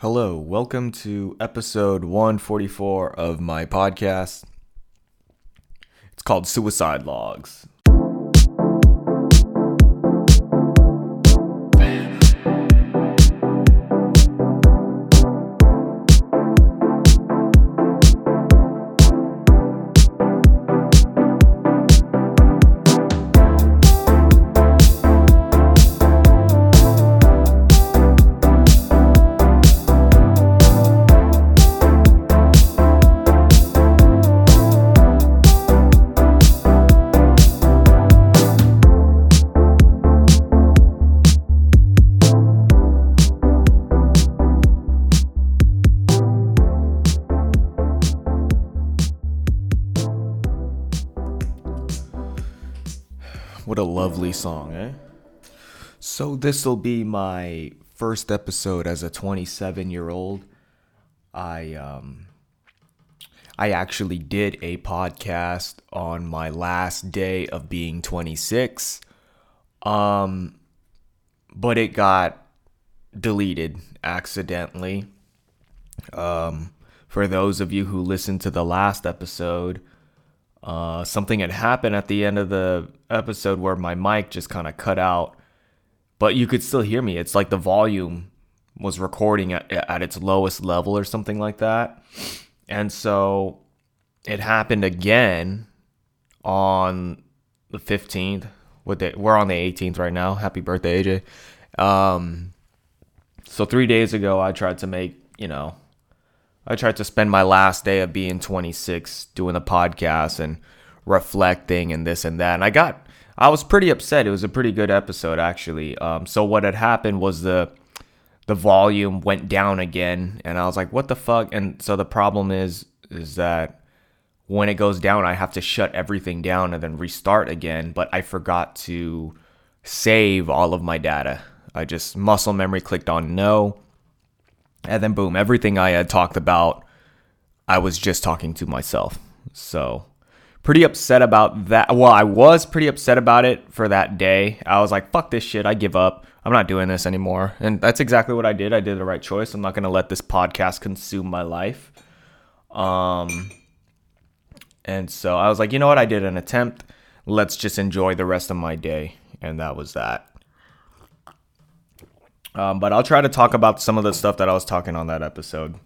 Hello, welcome to episode 144 of my podcast. It's called Suicide Logs. This will be my first episode as a 27 year old. I, um, I actually did a podcast on my last day of being 26. Um, but it got deleted accidentally. Um, for those of you who listened to the last episode, uh, something had happened at the end of the episode where my mic just kind of cut out, but you could still hear me. It's like the volume was recording at, at its lowest level or something like that. And so it happened again on the 15th. What day? We're on the 18th right now. Happy birthday, AJ. Um, so three days ago, I tried to make, you know, I tried to spend my last day of being 26 doing the podcast and reflecting and this and that. And I got, I was pretty upset. It was a pretty good episode actually. Um, so what had happened was the the volume went down again, and I was like, what the fuck? And so the problem is, is that when it goes down, I have to shut everything down and then restart again. But I forgot to save all of my data. I just muscle memory clicked on no and then boom, everything I had talked about, I was just talking to myself. So, pretty upset about that. Well, I was pretty upset about it for that day. I was like, fuck this shit. I give up. I'm not doing this anymore. And that's exactly what I did. I did the right choice. I'm not going to let this podcast consume my life. Um, and so I was like, you know what? I did an attempt. Let's just enjoy the rest of my day. And that was that. Um, but I'll try to talk about some of the stuff that I was talking on that episode.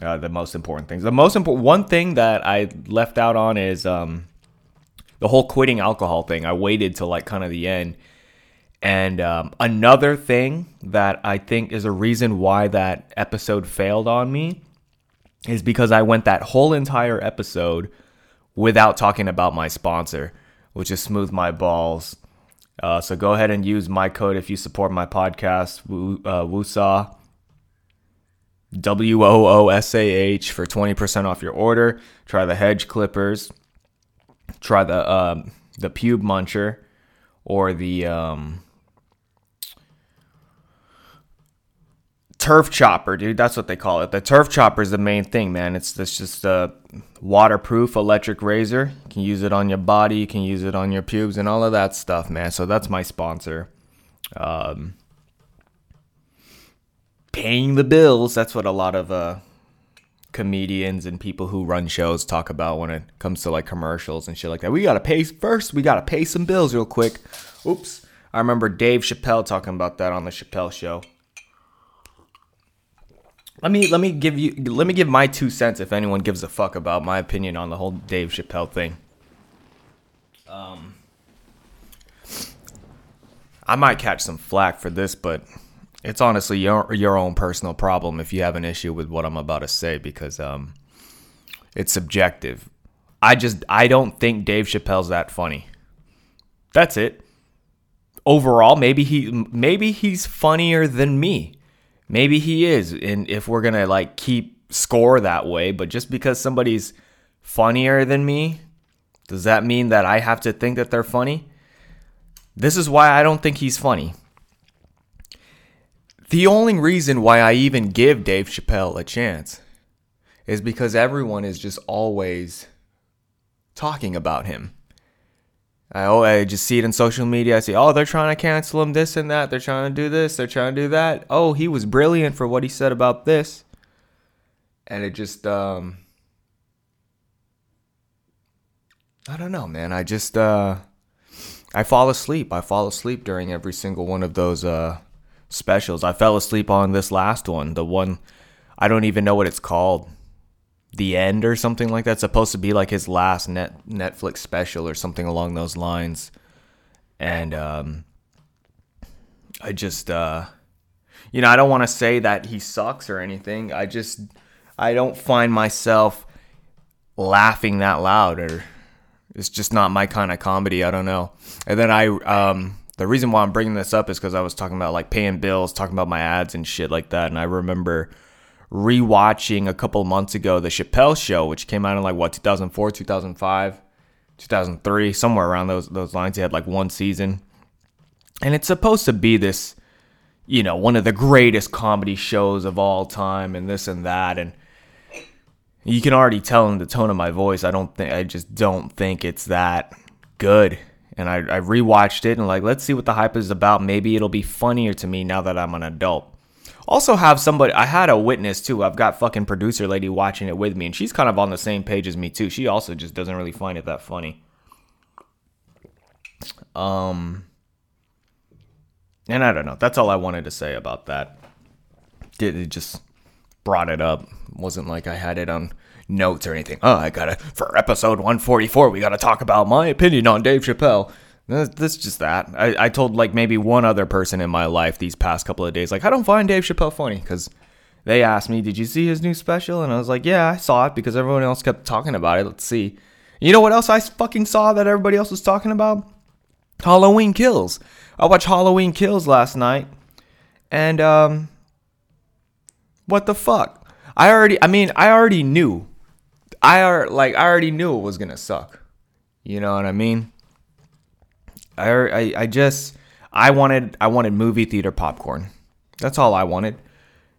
Uh, the most important things. The most important one thing that I left out on is um, the whole quitting alcohol thing. I waited till like kind of the end. And um, another thing that I think is a reason why that episode failed on me is because I went that whole entire episode without talking about my sponsor, which is Smooth My Balls. Uh, so go ahead and use my code if you support my podcast, Woo, uh, Woosah, W O O S A H, for 20% off your order. Try the Hedge Clippers, try the um, the Pube Muncher, or the um, turf chopper, dude. That's what they call it. The turf chopper is the main thing, man. It's, it's just a waterproof electric razor. You can use it on your body, you can use it on your pubes, and all of that stuff, man. So that's my sponsor. Um, paying the bills. That's what a lot of uh, comedians and people who run shows talk about when it comes to like commercials and shit like that. We gotta pay first. We gotta pay some bills real quick. Oops. I remember Dave Chappelle talking about that on the Chappelle show. Let me let me give you let me give my two cents if anyone gives a fuck about my opinion on the whole Dave Chappelle thing. Um, I might catch some flack for this, but it's honestly your your own personal problem if you have an issue with what I'm about to say because um, it's subjective. I just I don't think Dave Chappelle's that funny. That's it. Overall, maybe he maybe he's funnier than me maybe he is and if we're gonna like keep score that way but just because somebody's funnier than me does that mean that i have to think that they're funny this is why i don't think he's funny the only reason why i even give dave chappelle a chance is because everyone is just always talking about him I oh I just see it in social media. I see oh they're trying to cancel him this and that. They're trying to do this. They're trying to do that. Oh he was brilliant for what he said about this. And it just um I don't know, man. I just uh I fall asleep. I fall asleep during every single one of those uh specials. I fell asleep on this last one, the one I don't even know what it's called the end or something like that. It's supposed to be like his last net Netflix special or something along those lines. And um, I just, uh, you know, I don't want to say that he sucks or anything. I just, I don't find myself laughing that loud or it's just not my kind of comedy. I don't know. And then I, um, the reason why I'm bringing this up is because I was talking about like paying bills, talking about my ads and shit like that. And I remember rewatching a couple months ago the Chappelle Show, which came out in like what 2004, 2005, 2003, somewhere around those those lines. He had like one season, and it's supposed to be this, you know, one of the greatest comedy shows of all time, and this and that, and you can already tell in the tone of my voice. I don't think I just don't think it's that good. And I, I rewatched it and like, let's see what the hype is about. Maybe it'll be funnier to me now that I'm an adult. Also have somebody I had a witness too. I've got fucking producer lady watching it with me and she's kind of on the same page as me too. She also just doesn't really find it that funny. Um and I don't know. That's all I wanted to say about that. Did it just brought it up. Wasn't like I had it on notes or anything. Oh, I gotta for episode 144, we gotta talk about my opinion on Dave Chappelle. That's just that. I, I told like maybe one other person in my life these past couple of days, like, I don't find Dave Chappelle funny because they asked me, Did you see his new special? And I was like, Yeah, I saw it because everyone else kept talking about it. Let's see. You know what else I fucking saw that everybody else was talking about? Halloween Kills. I watched Halloween Kills last night. And, um, what the fuck? I already, I mean, I already knew. I are like, I already knew it was gonna suck. You know what I mean? I, I, I just I wanted I wanted movie theater popcorn. That's all I wanted.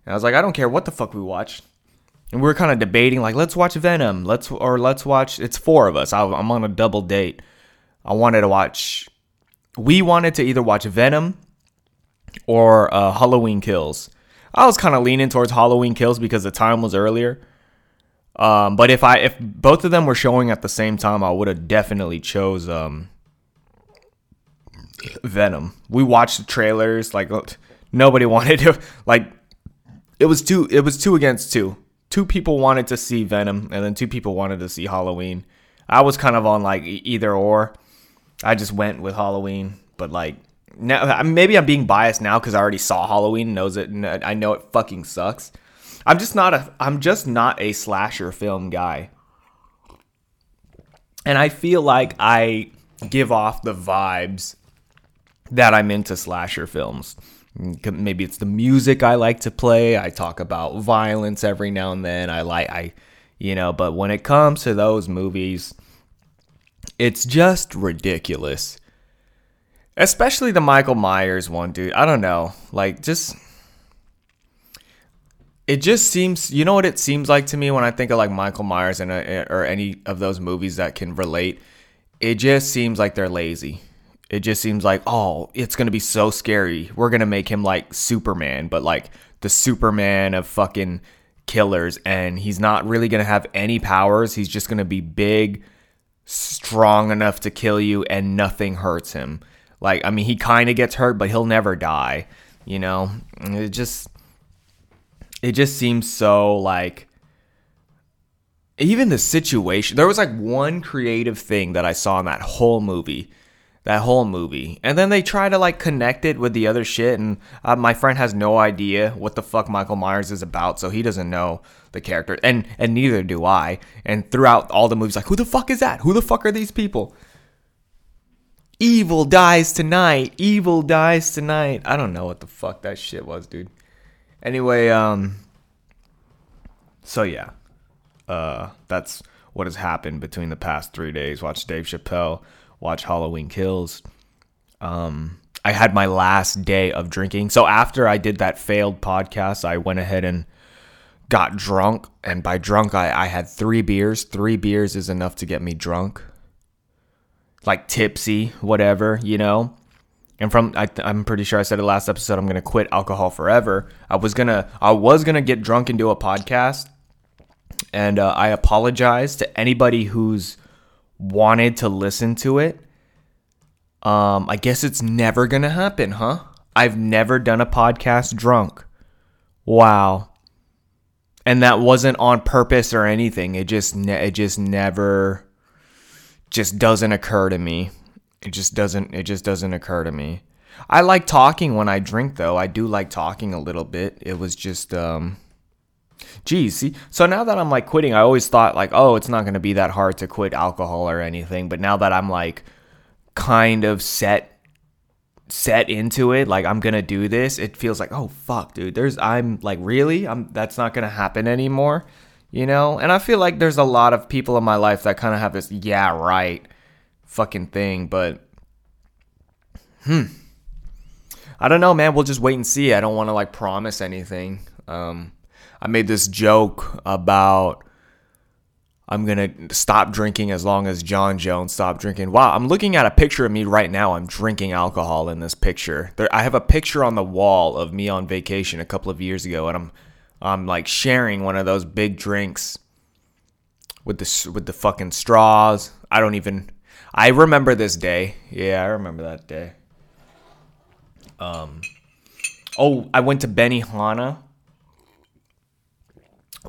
And I was like, I don't care what the fuck we watched. And we were kind of debating, like, let's watch Venom. Let's or let's watch. It's four of us. I, I'm on a double date. I wanted to watch. We wanted to either watch Venom or uh, Halloween Kills. I was kind of leaning towards Halloween Kills because the time was earlier. Um, but if I if both of them were showing at the same time, I would have definitely chose um, Venom. We watched the trailers. Like nobody wanted to. Like it was two. It was two against two. Two people wanted to see Venom, and then two people wanted to see Halloween. I was kind of on like either or. I just went with Halloween, but like now maybe I'm being biased now because I already saw Halloween. Knows it. And I know it fucking sucks. I'm just not a. I'm just not a slasher film guy. And I feel like I give off the vibes that I'm into slasher films. Mm, maybe it's the music I like to play. I talk about violence every now and then. I like I you know, but when it comes to those movies, it's just ridiculous. Especially the Michael Myers one, dude. I don't know. Like just it just seems you know what it seems like to me when I think of like Michael Myers and uh, uh, or any of those movies that can relate. It just seems like they're lazy. It just seems like oh it's gonna be so scary. We're gonna make him like superman but like the superman of fucking killers and he's not really gonna have any powers. He's just gonna be big strong enough to kill you and nothing hurts him. Like i mean he kind of gets hurt but he'll never die you know? It just it just seems so like even the situation there was like one creative thing that i saw in that whole movie that whole movie. And then they try to like connect it with the other shit. And uh, my friend has no idea what the fuck Michael Myers is about, so he doesn't know the character, and and neither do I. And throughout all the movies, like, who the fuck is that? Who the fuck are these people? Evil dies tonight. Evil dies tonight. I don't know what the fuck that shit was, dude. Anyway, um, so yeah, uh, that's what has happened between the past three days. Watch Dave Chappelle watch Halloween Kills. Um, I had my last day of drinking. So after I did that failed podcast, I went ahead and got drunk. And by drunk, I, I had three beers. Three beers is enough to get me drunk. like tipsy, whatever, you know. And from I, I'm pretty sure I said it last episode. I'm gonna quit alcohol forever. I was gonna I was gonna get drunk and do a podcast, and uh, I apologize to anybody who's wanted to listen to it. Um, I guess it's never gonna happen, huh? I've never done a podcast drunk. Wow. And that wasn't on purpose or anything. It just ne- it just never just doesn't occur to me. It just doesn't it just doesn't occur to me. I like talking when I drink though. I do like talking a little bit. It was just um Geez, see, so now that I'm like quitting, I always thought like, oh, it's not gonna be that hard to quit alcohol or anything. But now that I'm like kind of set set into it, like I'm gonna do this, it feels like, oh fuck, dude. There's I'm like really? I'm that's not gonna happen anymore. You know? And I feel like there's a lot of people in my life that kind of have this, yeah, right, fucking thing, but hmm. I don't know, man. We'll just wait and see. I don't want to like promise anything. Um I made this joke about I'm gonna stop drinking as long as Jon Jones stopped drinking. Wow, I'm looking at a picture of me right now. I'm drinking alcohol in this picture. There, I have a picture on the wall of me on vacation a couple of years ago, and I'm I'm like sharing one of those big drinks with the with the fucking straws. I don't even. I remember this day. Yeah, I remember that day. Um. Oh, I went to Benihana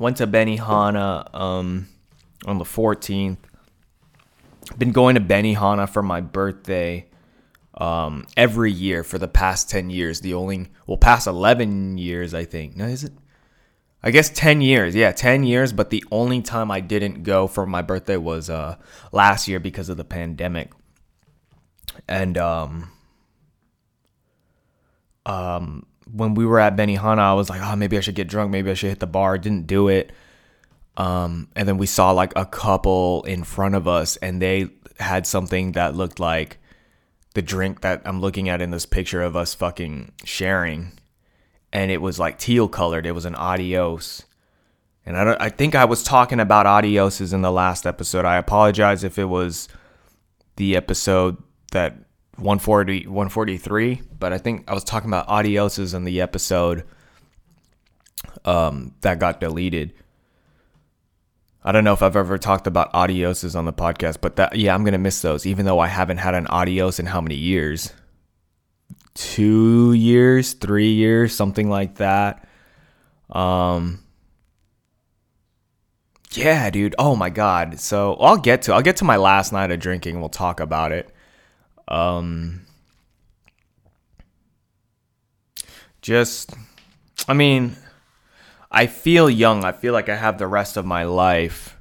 went to Benihana um, on the 14th. Been going to Benihana for my birthday um, every year for the past 10 years. The only, well, past 11 years, I think. No, is it? I guess 10 years. Yeah, 10 years. But the only time I didn't go for my birthday was uh, last year because of the pandemic. And um, um, when we were at Benihana, I was like, oh, maybe I should get drunk. Maybe I should hit the bar. Didn't do it. Um, and then we saw like a couple in front of us, and they had something that looked like the drink that I'm looking at in this picture of us fucking sharing. And it was like teal colored. It was an adios. And I, I think I was talking about adioses in the last episode. I apologize if it was the episode that 140 143 but i think i was talking about adioses in the episode um, that got deleted i don't know if i've ever talked about adioses on the podcast but that yeah i'm gonna miss those even though i haven't had an adios in how many years two years three years something like that. Um yeah dude. Oh my god. So i'll get to i'll get to my last night of drinking. We'll talk about it. Um, just, I mean, I feel young. I feel like I have the rest of my life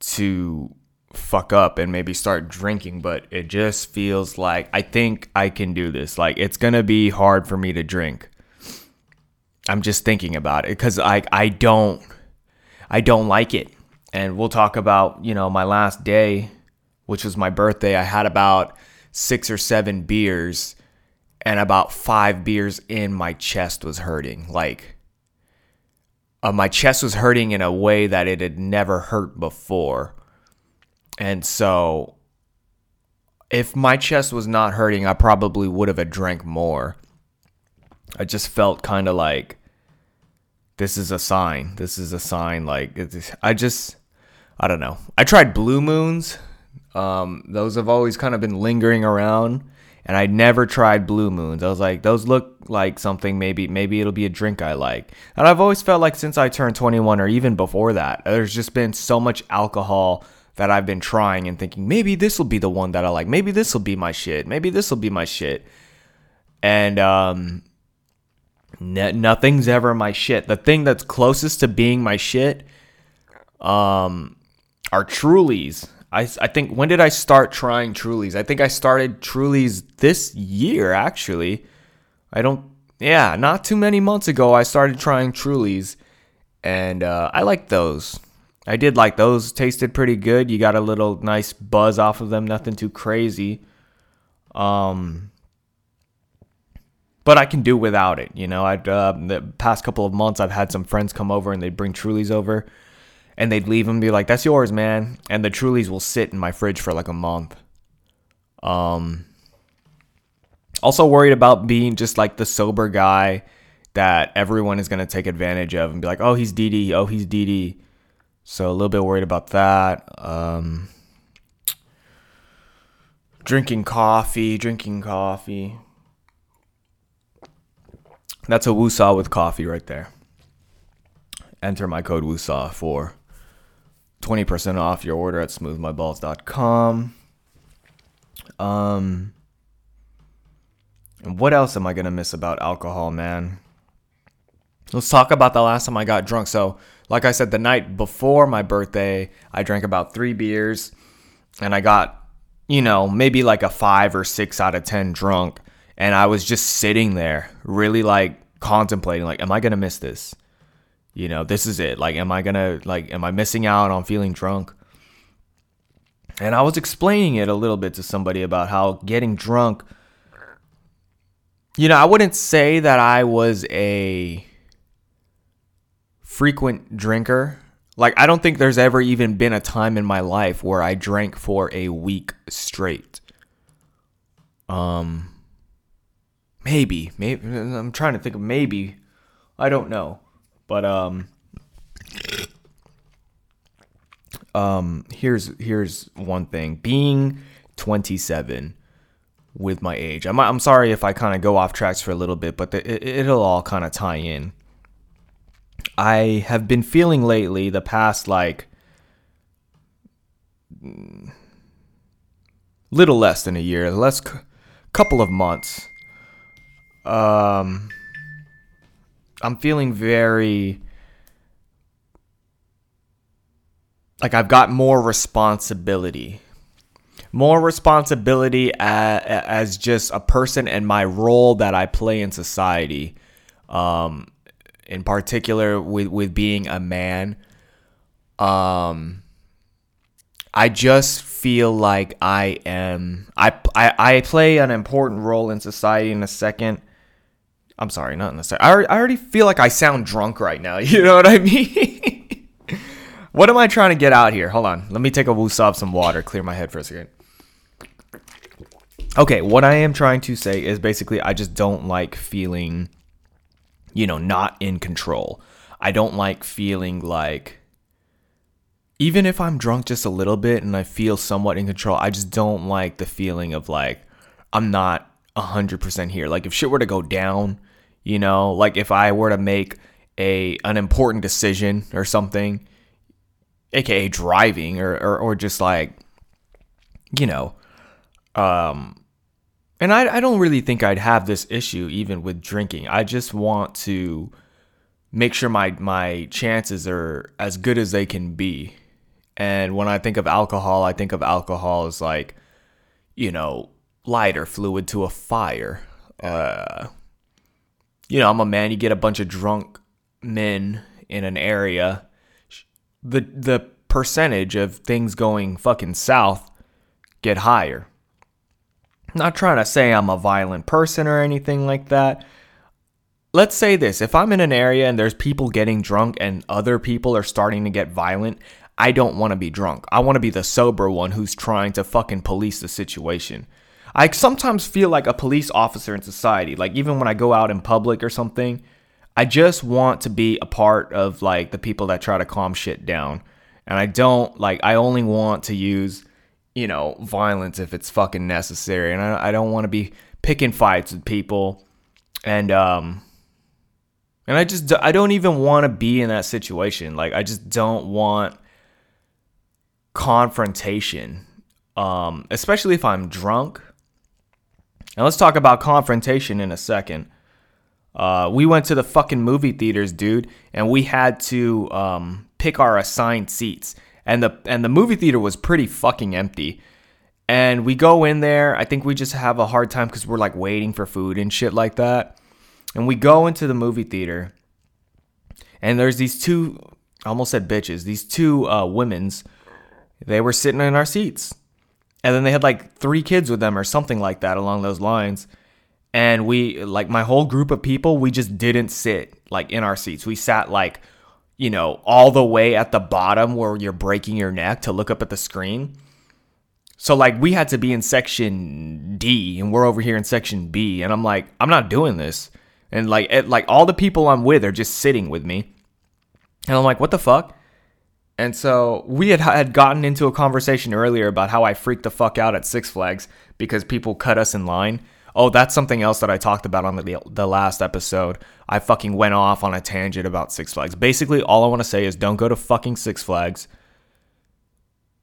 to fuck up and maybe start drinking, but it just feels like I think I can do this. Like it's going to be hard for me to drink. I'm just thinking about it cuz I I don't I don't like it. And we'll talk about, you know, my last day which was my birthday, I had about six or seven beers, and about five beers in, my chest was hurting. Like, uh, my chest was hurting in a way that it had never hurt before. And so, if my chest was not hurting, I probably would have drank more. I just felt kind of like this is a sign. This is a sign. Like, I just, I don't know. I tried Blue Moons um, those have always kind of been lingering around, and I never tried Blue Moons. I was like, those look like something maybe maybe it'll be a drink I like. And I've always felt like since I turned 21 or even before that, there's just been so much alcohol that I've been trying and thinking maybe this will be the one that I like. Maybe this will be my shit. Maybe this will be my shit. And um nothing's ever my shit. The thing that's closest to being my shit um are Trulies. I, I think when did I start trying Trulies? I think I started Trulies this year actually. I don't yeah, not too many months ago I started trying Trulies and uh, I like those. I did like those. Tasted pretty good. You got a little nice buzz off of them. Nothing too crazy. Um, but I can do without it. You know, I've uh, the past couple of months I've had some friends come over and they'd bring Trulies over, and they'd leave them be like, "That's yours, man." And the Trulies will sit in my fridge for like a month. Um. Also worried about being just like the sober guy that everyone is gonna take advantage of and be like, "Oh, he's DD. Oh, he's DD." So a little bit worried about that. Um. Drinking coffee, drinking coffee. That's a woosah with coffee right there. Enter my code woosah for 20% off your order at smoothmyballs.com. Um, and what else am I going to miss about alcohol, man? Let's talk about the last time I got drunk. So, like I said, the night before my birthday, I drank about three beers and I got, you know, maybe like a five or six out of 10 drunk. And I was just sitting there, really like contemplating, like, am I going to miss this? You know, this is it. Like, am I going to, like, am I missing out on feeling drunk? And I was explaining it a little bit to somebody about how getting drunk, you know, I wouldn't say that I was a frequent drinker. Like, I don't think there's ever even been a time in my life where I drank for a week straight. Um, maybe, maybe I'm trying to think of maybe. I don't know, but um, um, here's here's one thing: being 27 with my age. I'm I'm sorry if I kind of go off tracks for a little bit, but the, it, it'll all kind of tie in. I have been feeling lately, the past like little less than a year, less c- couple of months. Um, I'm feeling very like I've got more responsibility. More responsibility as, as just a person and my role that I play in society. Um, in particular with with being a man um I just feel like I am I, I I play an important role in society in a second. I'm sorry, not in a second. I already, I already feel like I sound drunk right now. You know what I mean? what am I trying to get out here? Hold on. Let me take a woosah some water, clear my head for a second. Okay, what I am trying to say is basically I just don't like feeling you know, not in control. I don't like feeling like even if I'm drunk just a little bit and I feel somewhat in control, I just don't like the feeling of like I'm not 100% here. Like if shit were to go down, you know, like if I were to make a an important decision or something, aka driving or or, or just like you know, um and I, I don't really think I'd have this issue even with drinking. I just want to make sure my my chances are as good as they can be. And when I think of alcohol, I think of alcohol as like, you know, lighter fluid to a fire. Uh, you know, I'm a man. You get a bunch of drunk men in an area, the the percentage of things going fucking south get higher. Not trying to say I'm a violent person or anything like that. Let's say this if I'm in an area and there's people getting drunk and other people are starting to get violent, I don't want to be drunk. I want to be the sober one who's trying to fucking police the situation. I sometimes feel like a police officer in society. Like, even when I go out in public or something, I just want to be a part of like the people that try to calm shit down. And I don't like, I only want to use you know, violence if it's fucking necessary. And I, I don't want to be picking fights with people. And, um, and I just, I don't even want to be in that situation. Like, I just don't want confrontation, um, especially if I'm drunk. And let's talk about confrontation in a second. Uh, we went to the fucking movie theaters, dude, and we had to um, pick our assigned seats and the and the movie theater was pretty fucking empty. And we go in there, I think we just have a hard time cuz we're like waiting for food and shit like that. And we go into the movie theater. And there's these two I almost said bitches, these two uh women's they were sitting in our seats. And then they had like three kids with them or something like that along those lines. And we like my whole group of people, we just didn't sit like in our seats. We sat like you know, all the way at the bottom where you're breaking your neck to look up at the screen. So like we had to be in section D and we're over here in section B and I'm like I'm not doing this. And like it, like all the people I'm with are just sitting with me. And I'm like what the fuck? And so we had had gotten into a conversation earlier about how I freaked the fuck out at Six Flags because people cut us in line. Oh, that's something else that I talked about on the the last episode. I fucking went off on a tangent about Six Flags. Basically, all I want to say is don't go to fucking Six Flags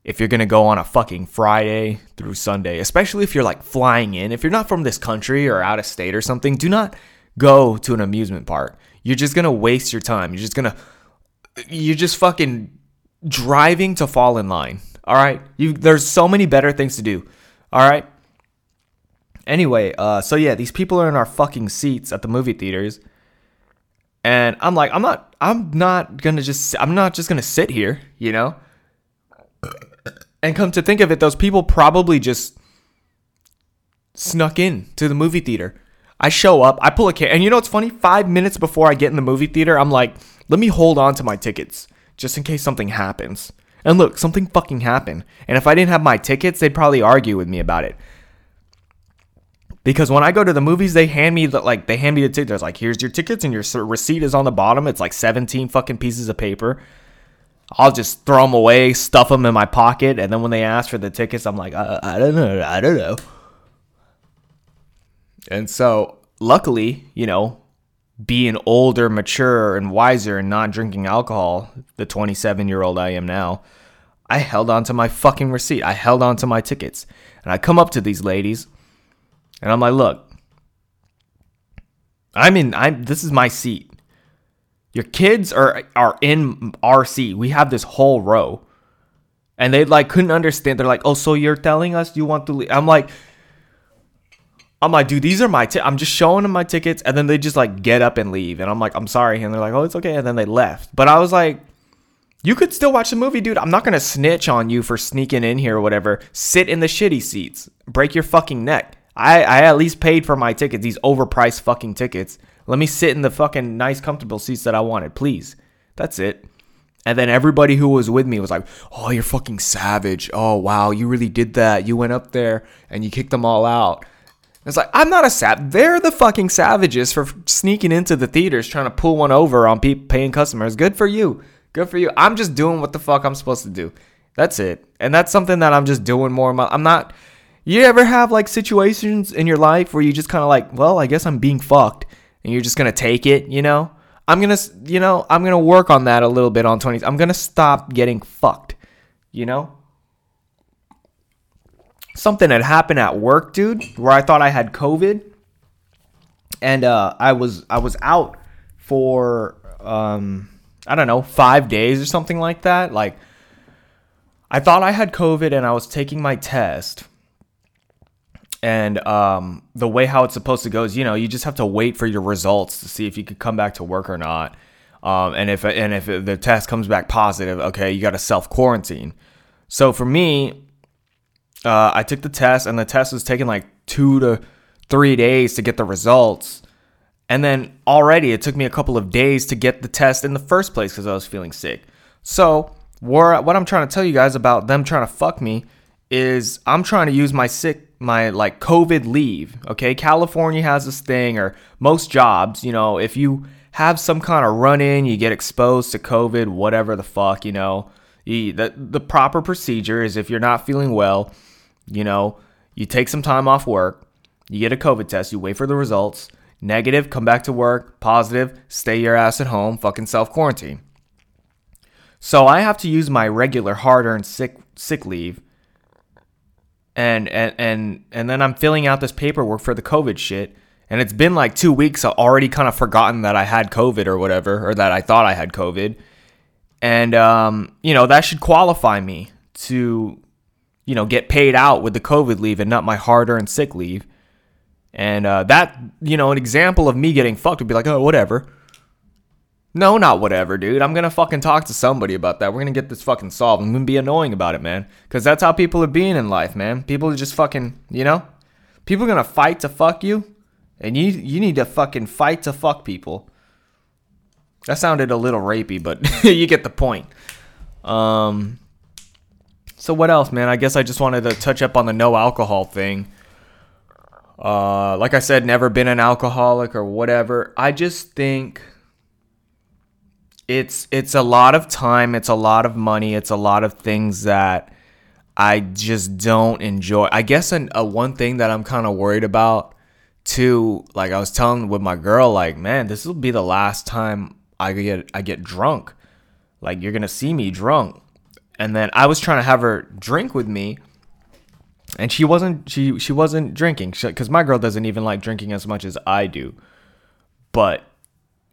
if you're going to go on a fucking Friday through Sunday, especially if you're like flying in, if you're not from this country or out of state or something, do not go to an amusement park. You're just going to waste your time. You're just going to you're just fucking driving to fall in line. All right? You there's so many better things to do. All right? Anyway, uh so yeah, these people are in our fucking seats at the movie theaters. And I'm like, I'm not I'm not to just I'm not just to sit here, you know? And come to think of it, those people probably just snuck in to the movie theater. I show up, I pull a can, and you know what's funny? Five minutes before I get in the movie theater, I'm like, let me hold on to my tickets just in case something happens. And look, something fucking happened. And if I didn't have my tickets, they'd probably argue with me about it. Because when I go to the movies, they hand me the like they hand me the ticket. There's like, here's your tickets, and your receipt is on the bottom. It's like 17 fucking pieces of paper. I'll just throw them away, stuff them in my pocket, and then when they ask for the tickets, I'm like, I, I don't know, I don't know. And so, luckily, you know, being older, mature, and wiser, and not drinking alcohol, the 27 year old I am now, I held on to my fucking receipt. I held on to my tickets. And I come up to these ladies, and I'm like, look, I'm in, I'm, this is my seat. Your kids are are in our seat. We have this whole row. And they like couldn't understand. They're like, "Oh, so you're telling us you want to leave?" I'm like I'm like, "Dude, these are my I'm just showing them my tickets." And then they just like get up and leave. And I'm like, "I'm sorry." And they're like, "Oh, it's okay." And then they left. But I was like, you could still watch the movie, dude. I'm not gonna snitch on you for sneaking in here or whatever. Sit in the shitty seats. Break your fucking neck. I, I at least paid for my tickets, these overpriced fucking tickets. Let me sit in the fucking nice, comfortable seats that I wanted, please. That's it. And then everybody who was with me was like, oh, you're fucking savage. Oh, wow, you really did that. You went up there and you kicked them all out. It's like, I'm not a sav. They're the fucking savages for sneaking into the theaters trying to pull one over on pe- paying customers. Good for you. Good for you. I'm just doing what the fuck I'm supposed to do. That's it. And that's something that I'm just doing more. I'm not. You ever have like situations in your life where you just kind of like, well, I guess I'm being fucked and you're just going to take it, you know? I'm going to, you know, I'm going to work on that a little bit on 20s. I'm going to stop getting fucked, you know? Something had happened at work, dude, where I thought I had COVID. And uh, I was I was out for um, I don't know, 5 days or something like that. Like I thought I had COVID and I was taking my test and um, the way how it's supposed to go is, you know, you just have to wait for your results to see if you could come back to work or not. Um, and if and if the test comes back positive, okay, you got to self quarantine. So for me, uh, I took the test, and the test was taking like two to three days to get the results. And then already it took me a couple of days to get the test in the first place because I was feeling sick. So what I'm trying to tell you guys about them trying to fuck me is I'm trying to use my sick my like COVID leave. Okay, California has this thing, or most jobs, you know, if you have some kind of run in, you get exposed to COVID, whatever the fuck, you know, you, the the proper procedure is if you're not feeling well, you know, you take some time off work, you get a COVID test, you wait for the results, negative, come back to work, positive, stay your ass at home, fucking self quarantine. So I have to use my regular hard earned sick sick leave and and and and then I'm filling out this paperwork for the COVID shit. And it's been like two weeks. I've already kind of forgotten that I had COVID or whatever, or that I thought I had COVID. And um, you know that should qualify me to, you know, get paid out with the COVID leave and not my hard-earned sick leave. And uh, that, you know, an example of me getting fucked would be like, oh, whatever. No, not whatever, dude. I'm gonna fucking talk to somebody about that. We're gonna get this fucking solved. I'm gonna be annoying about it, man. Cause that's how people are being in life, man. People are just fucking, you know? People are gonna fight to fuck you. And you you need to fucking fight to fuck people. That sounded a little rapey, but you get the point. Um, so what else, man? I guess I just wanted to touch up on the no alcohol thing. Uh, like I said, never been an alcoholic or whatever. I just think it's it's a lot of time, it's a lot of money, it's a lot of things that I just don't enjoy. I guess an, a one thing that I'm kind of worried about too, like I was telling with my girl, like man, this will be the last time I get I get drunk. Like you're gonna see me drunk, and then I was trying to have her drink with me, and she wasn't she she wasn't drinking because my girl doesn't even like drinking as much as I do. But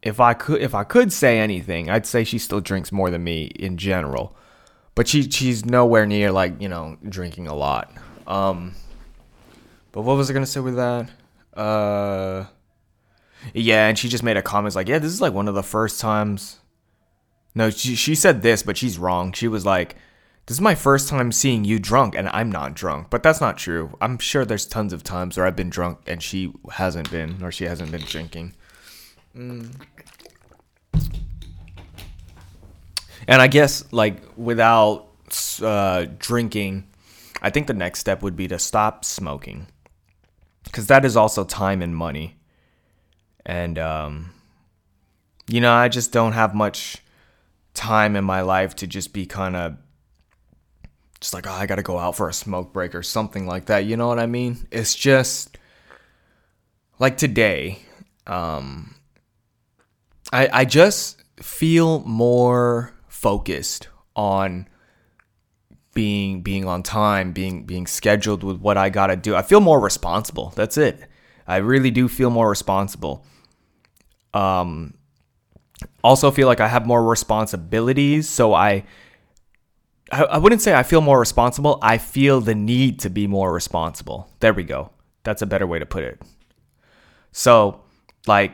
if I could if I could say anything, I'd say she still drinks more than me in general. But she she's nowhere near like you know drinking a lot. Um, but what was I gonna say with that? Uh, yeah, and she just made a comment like, yeah, this is like one of the first times. No, she she said this, but she's wrong. She was like, this is my first time seeing you drunk, and I'm not drunk. But that's not true. I'm sure there's tons of times where I've been drunk and she hasn't been, or she hasn't been drinking. Mm. And I guess like without uh, drinking, I think the next step would be to stop smoking, because that is also time and money. And um, you know, I just don't have much time in my life to just be kind of just like, oh, I got to go out for a smoke break or something like that. You know what I mean? It's just like today. Um, I I just feel more focused on being being on time, being being scheduled with what I got to do. I feel more responsible. That's it. I really do feel more responsible. Um also feel like I have more responsibilities, so I I, I wouldn't say I feel more responsible. I feel the need to be more responsible. There we go. That's a better way to put it. So, like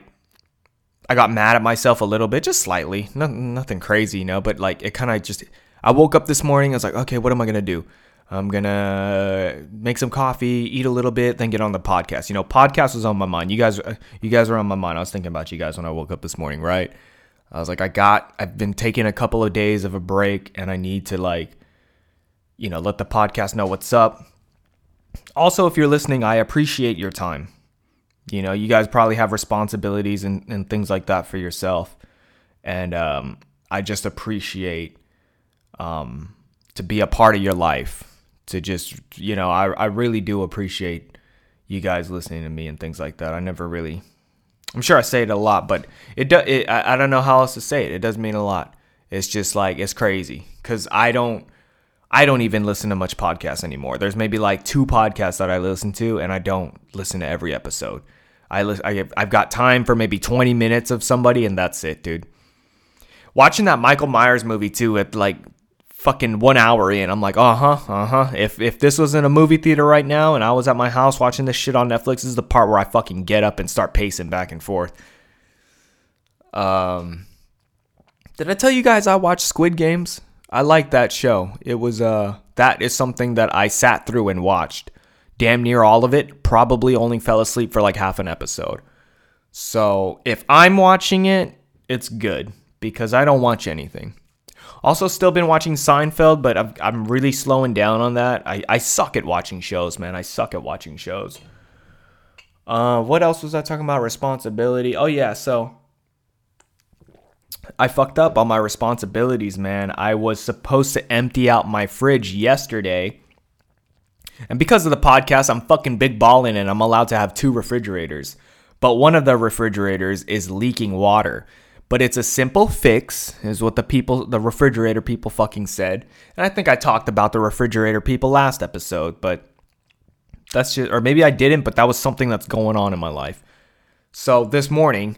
I got mad at myself a little bit, just slightly, no, nothing crazy, you know, but like it kind of just. I woke up this morning. I was like, okay, what am I gonna do? I'm gonna make some coffee, eat a little bit, then get on the podcast. You know, podcast was on my mind. You guys, uh, you guys were on my mind. I was thinking about you guys when I woke up this morning, right? I was like, I got, I've been taking a couple of days of a break, and I need to like, you know, let the podcast know what's up. Also, if you're listening, I appreciate your time. You know, you guys probably have responsibilities and, and things like that for yourself. And um, I just appreciate um, to be a part of your life. To just, you know, I, I really do appreciate you guys listening to me and things like that. I never really, I'm sure I say it a lot, but it does. It, I, I don't know how else to say it. It does mean a lot. It's just like it's crazy because I don't. I don't even listen to much podcasts anymore. There's maybe like two podcasts that I listen to, and I don't listen to every episode. I, I I've got time for maybe 20 minutes of somebody, and that's it, dude. Watching that Michael Myers movie too at like fucking one hour in, I'm like, uh huh, uh huh. If if this was in a movie theater right now and I was at my house watching this shit on Netflix, this is the part where I fucking get up and start pacing back and forth. Um, did I tell you guys I watched Squid Games? I like that show. It was uh that is something that I sat through and watched damn near all of it, probably only fell asleep for like half an episode. So if I'm watching it, it's good because I don't watch anything. Also, still been watching Seinfeld, but I'm, I'm really slowing down on that. I, I suck at watching shows, man. I suck at watching shows. Uh, what else was I talking about? Responsibility. Oh, yeah. So I fucked up on my responsibilities, man. I was supposed to empty out my fridge yesterday and because of the podcast, I'm fucking big balling and I'm allowed to have two refrigerators. But one of the refrigerators is leaking water. But it's a simple fix, is what the people, the refrigerator people fucking said. And I think I talked about the refrigerator people last episode, but that's just, or maybe I didn't, but that was something that's going on in my life. So this morning,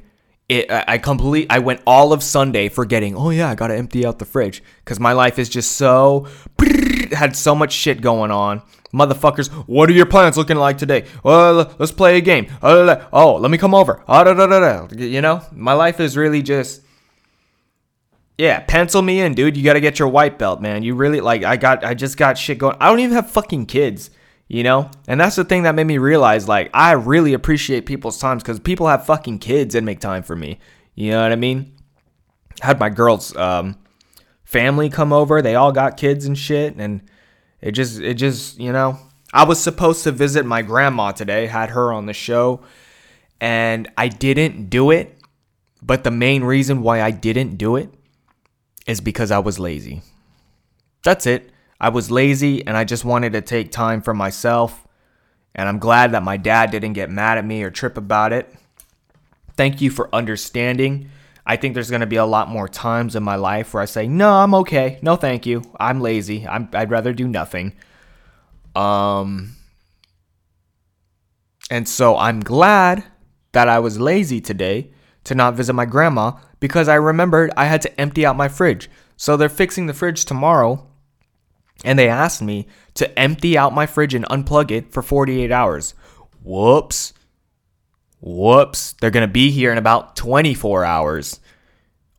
it, I complete, I went all of Sunday forgetting, oh yeah, I gotta empty out the fridge. Cause my life is just so, had so much shit going on motherfuckers, what are your plans looking like today? Well, let's play a game. Oh, let me come over. You know, my life is really just. Yeah, pencil me in, dude. You got to get your white belt, man. You really like I got I just got shit going. I don't even have fucking kids, you know? And that's the thing that made me realize like I really appreciate people's times cuz people have fucking kids and make time for me. You know what I mean? had my girls um, family come over. They all got kids and shit, and it just it just you know I was supposed to visit my grandma today. Had her on the show, and I didn't do it. But the main reason why I didn't do it is because I was lazy. That's it. I was lazy and I just wanted to take time for myself. And I'm glad that my dad didn't get mad at me or trip about it. Thank you for understanding. I think there's going to be a lot more times in my life where I say, "No, I'm okay. No, thank you. I'm lazy. I'm, I'd rather do nothing." Um and so I'm glad that I was lazy today to not visit my grandma because I remembered I had to empty out my fridge. So they're fixing the fridge tomorrow and they asked me to empty out my fridge and unplug it for 48 hours. Whoops. Whoops. They're going to be here in about 24 hours.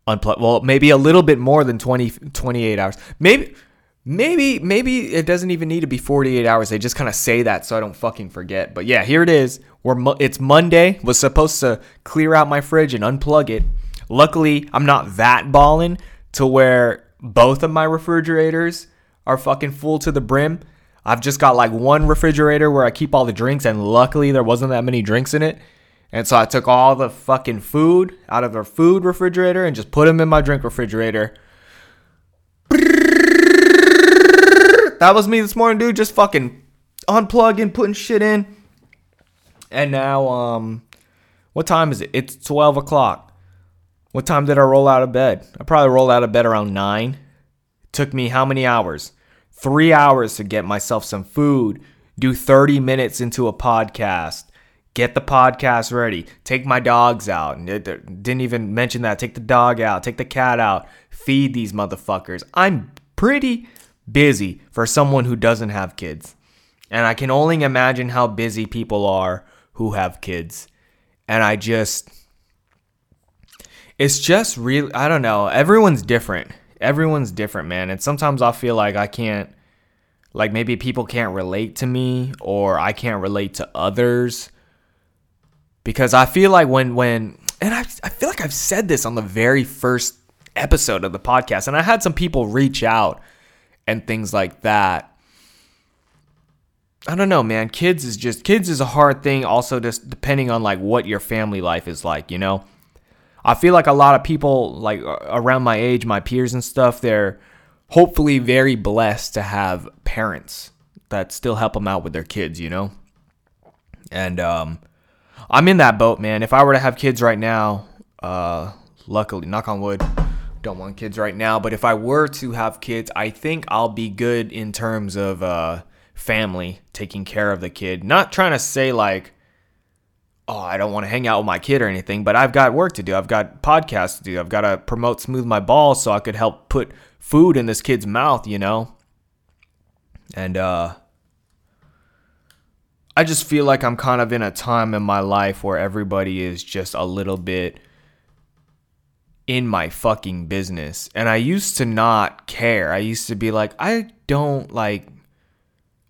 Unplug well, maybe a little bit more than 20 28 hours. Maybe maybe maybe it doesn't even need to be 48 hours. They just kind of say that so I don't fucking forget. But yeah, here it is. We're it's Monday. Was supposed to clear out my fridge and unplug it. Luckily, I'm not that balling to where both of my refrigerators are fucking full to the brim. I've just got like one refrigerator where I keep all the drinks, and luckily there wasn't that many drinks in it. And so I took all the fucking food out of the food refrigerator and just put them in my drink refrigerator. That was me this morning, dude. Just fucking unplugging, putting shit in. And now, um, what time is it? It's 12 o'clock. What time did I roll out of bed? I probably rolled out of bed around 9 took me how many hours? Three hours to get myself some food, do 30 minutes into a podcast, get the podcast ready, take my dogs out. Didn't even mention that. Take the dog out, take the cat out, feed these motherfuckers. I'm pretty busy for someone who doesn't have kids. And I can only imagine how busy people are who have kids. And I just, it's just really, I don't know. Everyone's different everyone's different, man. And sometimes I feel like I can't like maybe people can't relate to me or I can't relate to others because I feel like when when and I I feel like I've said this on the very first episode of the podcast and I had some people reach out and things like that. I don't know, man. Kids is just kids is a hard thing also just depending on like what your family life is like, you know? I feel like a lot of people like around my age, my peers and stuff, they're hopefully very blessed to have parents that still help them out with their kids, you know? And um I'm in that boat, man. If I were to have kids right now, uh luckily, knock on wood, don't want kids right now, but if I were to have kids, I think I'll be good in terms of uh family, taking care of the kid. Not trying to say like oh, I don't want to hang out with my kid or anything, but I've got work to do. I've got podcasts to do. I've got to promote Smooth My Balls so I could help put food in this kid's mouth, you know? And uh I just feel like I'm kind of in a time in my life where everybody is just a little bit in my fucking business. And I used to not care. I used to be like, I don't like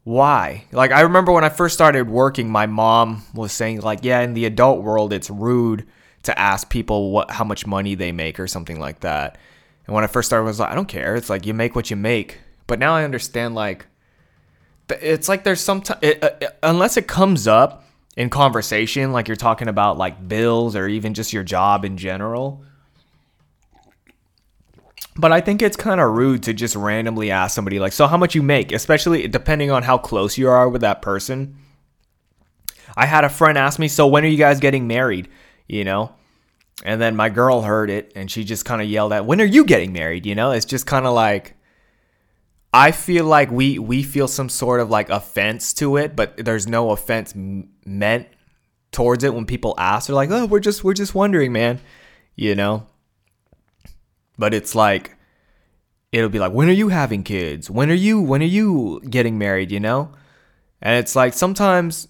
why? Like I remember when I first started working, my mom was saying like, yeah, in the adult world it's rude to ask people what how much money they make or something like that. And when I first started I was like, I don't care. It's like you make what you make. But now I understand like it's like there's some t- it, uh, unless it comes up in conversation like you're talking about like bills or even just your job in general but I think it's kind of rude to just randomly ask somebody, like, so how much you make, especially depending on how close you are with that person. I had a friend ask me, so when are you guys getting married? You know? And then my girl heard it and she just kind of yelled at, when are you getting married? You know? It's just kind of like, I feel like we, we feel some sort of like offense to it, but there's no offense m- meant towards it when people ask. They're like, oh, we're just, we're just wondering, man. You know? But it's like it'll be like, when are you having kids? When are you when are you getting married, you know? And it's like sometimes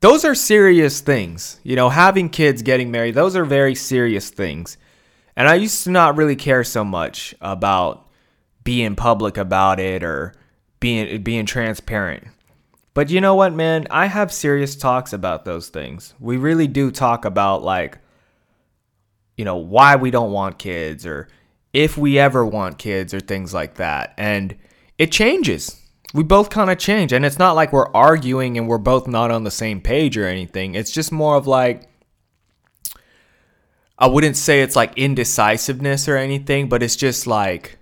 those are serious things. You know, having kids, getting married, those are very serious things. And I used to not really care so much about being public about it or being being transparent. But you know what, man? I have serious talks about those things. We really do talk about like you know, why we don't want kids or if we ever want kids or things like that. And it changes. We both kind of change. And it's not like we're arguing and we're both not on the same page or anything. It's just more of like, I wouldn't say it's like indecisiveness or anything, but it's just like,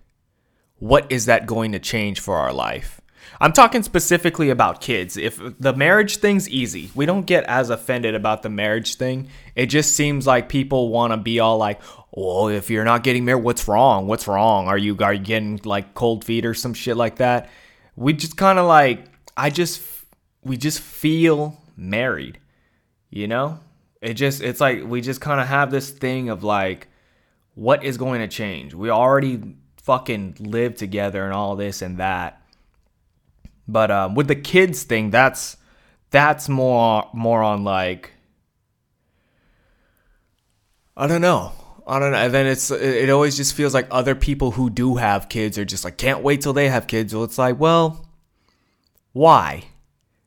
what is that going to change for our life? I'm talking specifically about kids. If the marriage thing's easy, we don't get as offended about the marriage thing. It just seems like people want to be all like, "Well, if you're not getting married, what's wrong? What's wrong? Are you are you getting like cold feet or some shit like that?" We just kind of like I just we just feel married. You know? It just it's like we just kind of have this thing of like what is going to change? We already fucking live together and all this and that but um, with the kids thing, that's that's more more on like I don't know. I don't know. And then it's it always just feels like other people who do have kids are just like can't wait till they have kids. Well, it's like, well, why?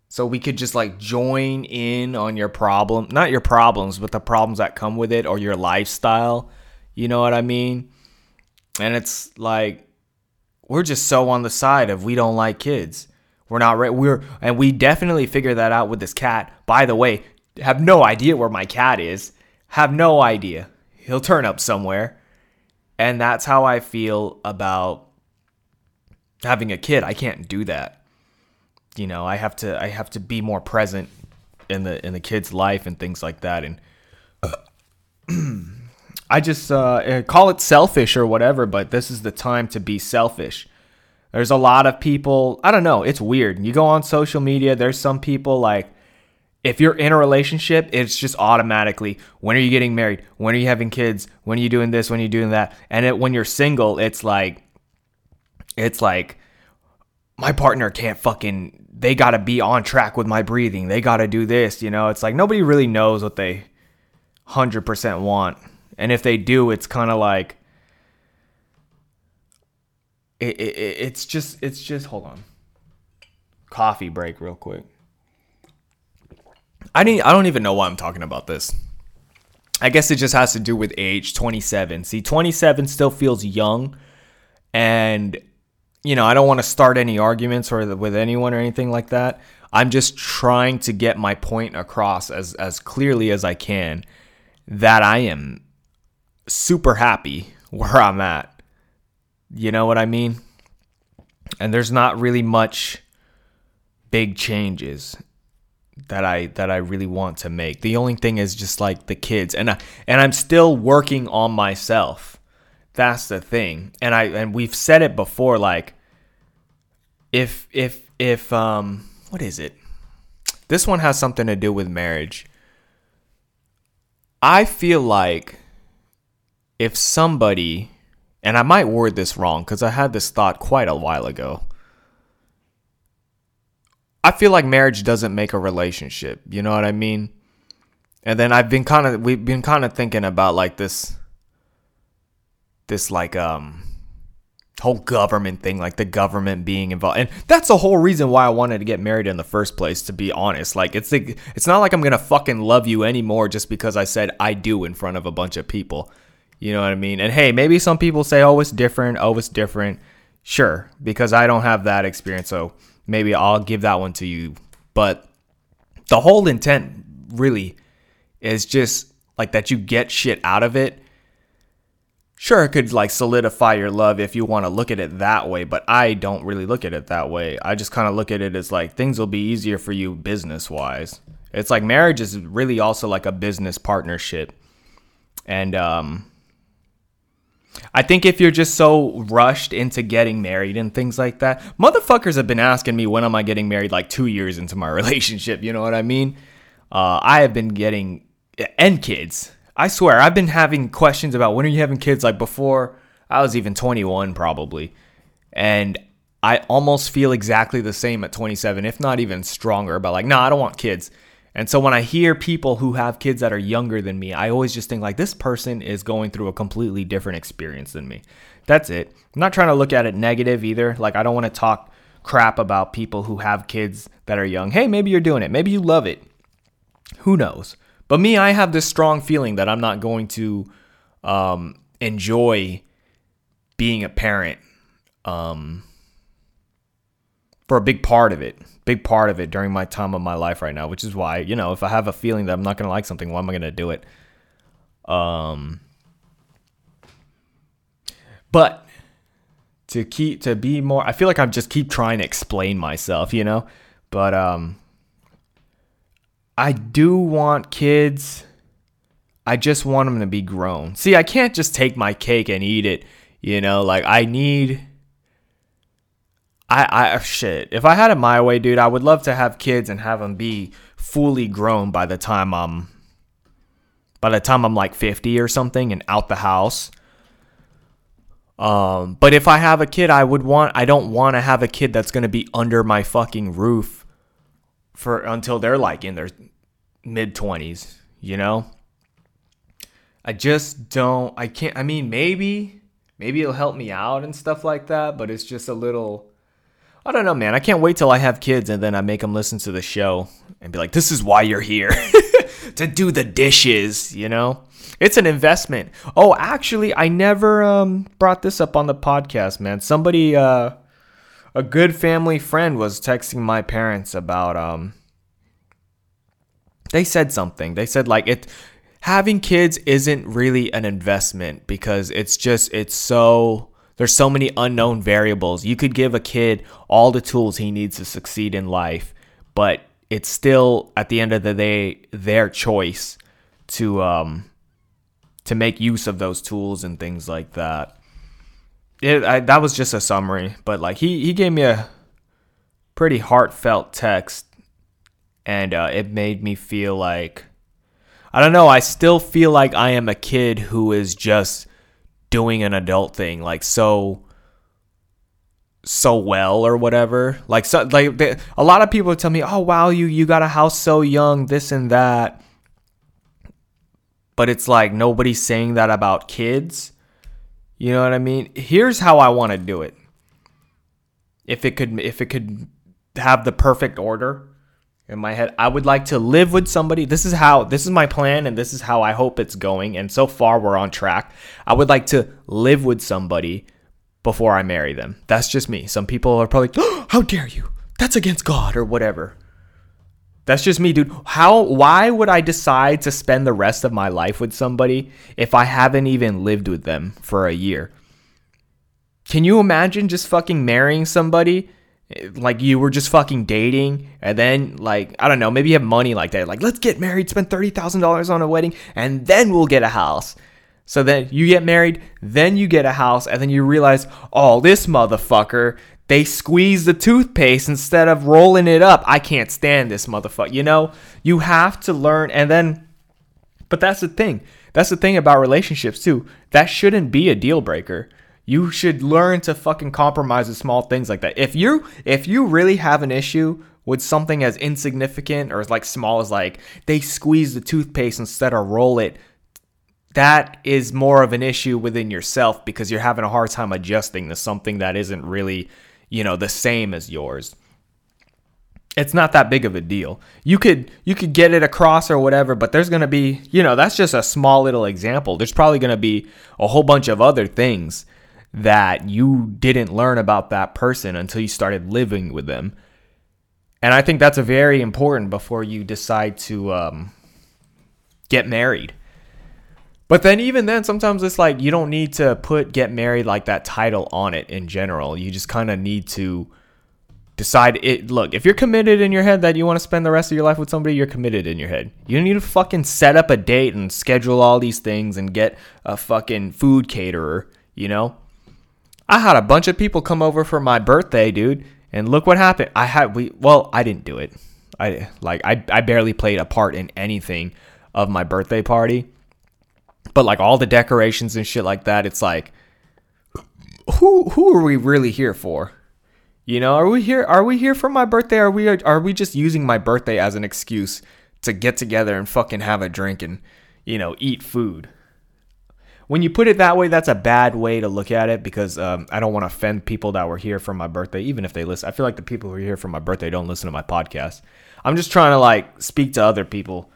So we could just like join in on your problem, not your problems, but the problems that come with it or your lifestyle. You know what I mean? And it's like we're just so on the side of we don't like kids. We're not right. We're and we definitely figure that out with this cat. By the way, have no idea where my cat is. Have no idea. He'll turn up somewhere. And that's how I feel about having a kid. I can't do that. You know, I have to I have to be more present in the in the kid's life and things like that and I just uh, call it selfish or whatever, but this is the time to be selfish. There's a lot of people, I don't know, it's weird. You go on social media, there's some people like, if you're in a relationship, it's just automatically, when are you getting married? When are you having kids? When are you doing this? When are you doing that? And it, when you're single, it's like, it's like, my partner can't fucking, they gotta be on track with my breathing. They gotta do this, you know? It's like nobody really knows what they 100% want. And if they do, it's kind of like, it, it, it's just it's just hold on. Coffee break real quick. I need i don't even know why i'm talking about this. I guess it just has to do with age 27 see 27 still feels young and you know i don't want to start any arguments or with anyone or anything like that. I'm just trying to get my point across as as clearly as i can that i am super happy where i'm at you know what I mean? And there's not really much big changes that I that I really want to make. The only thing is just like the kids and I, and I'm still working on myself. That's the thing. And I and we've said it before like if if if um what is it? This one has something to do with marriage. I feel like if somebody and I might word this wrong because I had this thought quite a while ago. I feel like marriage doesn't make a relationship. You know what I mean? And then I've been kind of we've been kind of thinking about like this this like um whole government thing like the government being involved and that's the whole reason why I wanted to get married in the first place to be honest like it's like it's not like I'm to fucking love you anymore just because I said I do in front of a bunch of people you know what I mean? And hey, maybe some people say, oh, it's different. Oh, it's different. Sure, because I don't have that experience. So maybe I'll give that one to you. But the whole intent really is just like that you get shit out of it. Sure, it could like solidify your love if you want to look at it that way, but I don't really look at it that way. I just kind of look at it as like things will be easier for you business wise. It's like marriage is really also like a business partnership. And um I think if you're just so rushed into getting married and things like that, motherfuckers have been asking me when am I getting married like two years into my relationship. You know what I mean? Uh, I have been getting and kids. I swear, I've been having questions about when are you having kids like before I was even 21 probably, and I almost feel exactly the same at 27, if not even stronger. About like, no, nah, I don't want kids. And so when I hear people who have kids that are younger than me, I always just think like this person is going through a completely different experience than me. That's it. I'm not trying to look at it negative either. Like I don't want to talk crap about people who have kids that are young. Hey, maybe you're doing it. Maybe you love it. Who knows? But me, I have this strong feeling that I'm not going to um, enjoy being a parent um, for a big part of it, big part of it during my time of my life right now, which is why, you know, if I have a feeling that I'm not going to like something, why am I going to do it? Um, but to keep to be more I feel like I'm just keep trying to explain myself, you know? But um I do want kids. I just want them to be grown. See, I can't just take my cake and eat it, you know? Like I need I I shit. If I had it my way, dude, I would love to have kids and have them be fully grown by the time I'm by the time I'm like 50 or something and out the house um, but if I have a kid, I would want I don't want to have a kid that's gonna be under my fucking roof for until they're like in their mid twenties, you know? I just don't I can't I mean maybe maybe it'll help me out and stuff like that, but it's just a little I don't know, man. I can't wait till I have kids and then I make them listen to the show and be like, "This is why you're here to do the dishes," you know? It's an investment. Oh, actually, I never um, brought this up on the podcast, man. Somebody, uh, a good family friend, was texting my parents about. Um, they said something. They said like it. Having kids isn't really an investment because it's just it's so there's so many unknown variables. You could give a kid all the tools he needs to succeed in life, but it's still at the end of the day their choice to um to make use of those tools and things like that. It, I, that was just a summary, but like he, he gave me a pretty heartfelt text and uh, it made me feel like I don't know, I still feel like I am a kid who is just doing an adult thing like so so well or whatever. Like so like they, a lot of people tell me, "Oh wow, you you got a house so young, this and that." but it's like nobody's saying that about kids. You know what I mean? Here's how I want to do it. If it could if it could have the perfect order in my head, I would like to live with somebody. This is how this is my plan and this is how I hope it's going and so far we're on track. I would like to live with somebody before I marry them. That's just me. Some people are probably, oh, "How dare you? That's against God or whatever." That's just me, dude. How why would I decide to spend the rest of my life with somebody if I haven't even lived with them for a year? Can you imagine just fucking marrying somebody like you were just fucking dating and then like I don't know, maybe you have money like that. Like, let's get married, spend $30,000 on a wedding and then we'll get a house. So then you get married, then you get a house, and then you realize, oh, this motherfucker they squeeze the toothpaste instead of rolling it up. I can't stand this motherfucker. You know, you have to learn and then but that's the thing. That's the thing about relationships too. That shouldn't be a deal breaker. You should learn to fucking compromise with small things like that. If you if you really have an issue with something as insignificant or as like small as like they squeeze the toothpaste instead of roll it, that is more of an issue within yourself because you're having a hard time adjusting to something that isn't really you know, the same as yours. It's not that big of a deal. You could you could get it across or whatever, but there's going to be, you know, that's just a small little example. There's probably going to be a whole bunch of other things that you didn't learn about that person until you started living with them. And I think that's a very important before you decide to um, get married. But then even then, sometimes it's like you don't need to put get married like that title on it in general. You just kind of need to decide it. Look, if you're committed in your head that you want to spend the rest of your life with somebody, you're committed in your head. You don't need to fucking set up a date and schedule all these things and get a fucking food caterer, you know? I had a bunch of people come over for my birthday, dude, and look what happened. I had we well, I didn't do it. I like I I barely played a part in anything of my birthday party but like all the decorations and shit like that, it's like who who are we really here for? You know, are we here are we here for my birthday? Are we are we just using my birthday as an excuse to get together and fucking have a drink and, you know, eat food? When you put it that way, that's a bad way to look at it because um, I don't want to offend people that were here for my birthday, even if they listen. I feel like the people who are here for my birthday don't listen to my podcast. I'm just trying to like speak to other people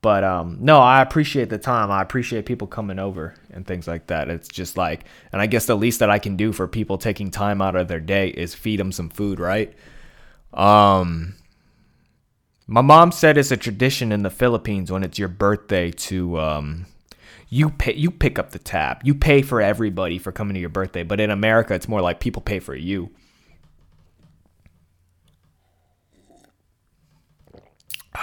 But um, no, I appreciate the time. I appreciate people coming over and things like that. It's just like, and I guess the least that I can do for people taking time out of their day is feed them some food, right? Um, my mom said it's a tradition in the Philippines when it's your birthday to um, you pay you pick up the tab. You pay for everybody for coming to your birthday. But in America, it's more like people pay for you.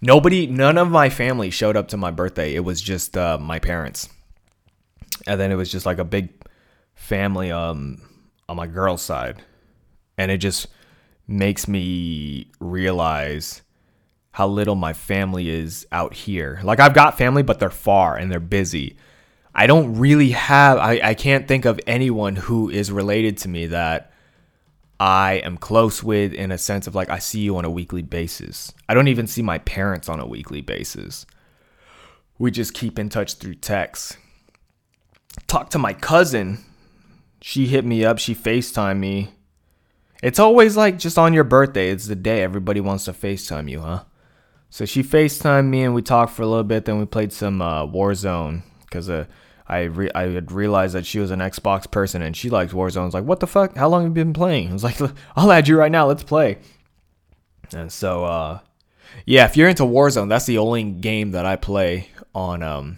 Nobody, none of my family showed up to my birthday. It was just uh, my parents, and then it was just like a big family um, on my girl's side, and it just makes me realize how little my family is out here. Like I've got family, but they're far and they're busy. I don't really have. I, I can't think of anyone who is related to me that I am close with in a sense of like I see you on a weekly basis. I don't even see my parents on a weekly basis. We just keep in touch through text. Talk to my cousin. She hit me up, she FaceTime me. It's always like just on your birthday, it's the day everybody wants to FaceTime you, huh? So she FaceTimed me and we talked for a little bit, then we played some uh, Warzone because uh, I re- I had realized that she was an Xbox person and she likes Warzone. I was like, what the fuck? How long have you been playing? I was like, I'll add you right now. Let's play. And so, uh, yeah, if you're into Warzone, that's the only game that I play on um,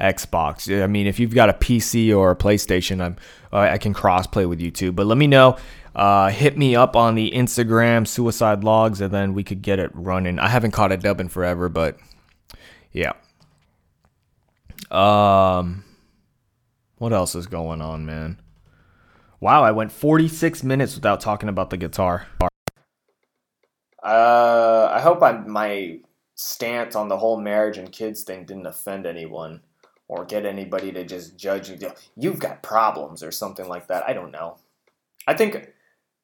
Xbox. I mean, if you've got a PC or a PlayStation, I'm I can cross play with you too. But let me know. Uh, hit me up on the Instagram Suicide Logs, and then we could get it running. I haven't caught a dub in forever, but yeah. Um, what else is going on, man? Wow, I went 46 minutes without talking about the guitar. Uh, I hope I, my stance on the whole marriage and kids thing didn't offend anyone or get anybody to just judge you. You've got problems or something like that. I don't know. I think,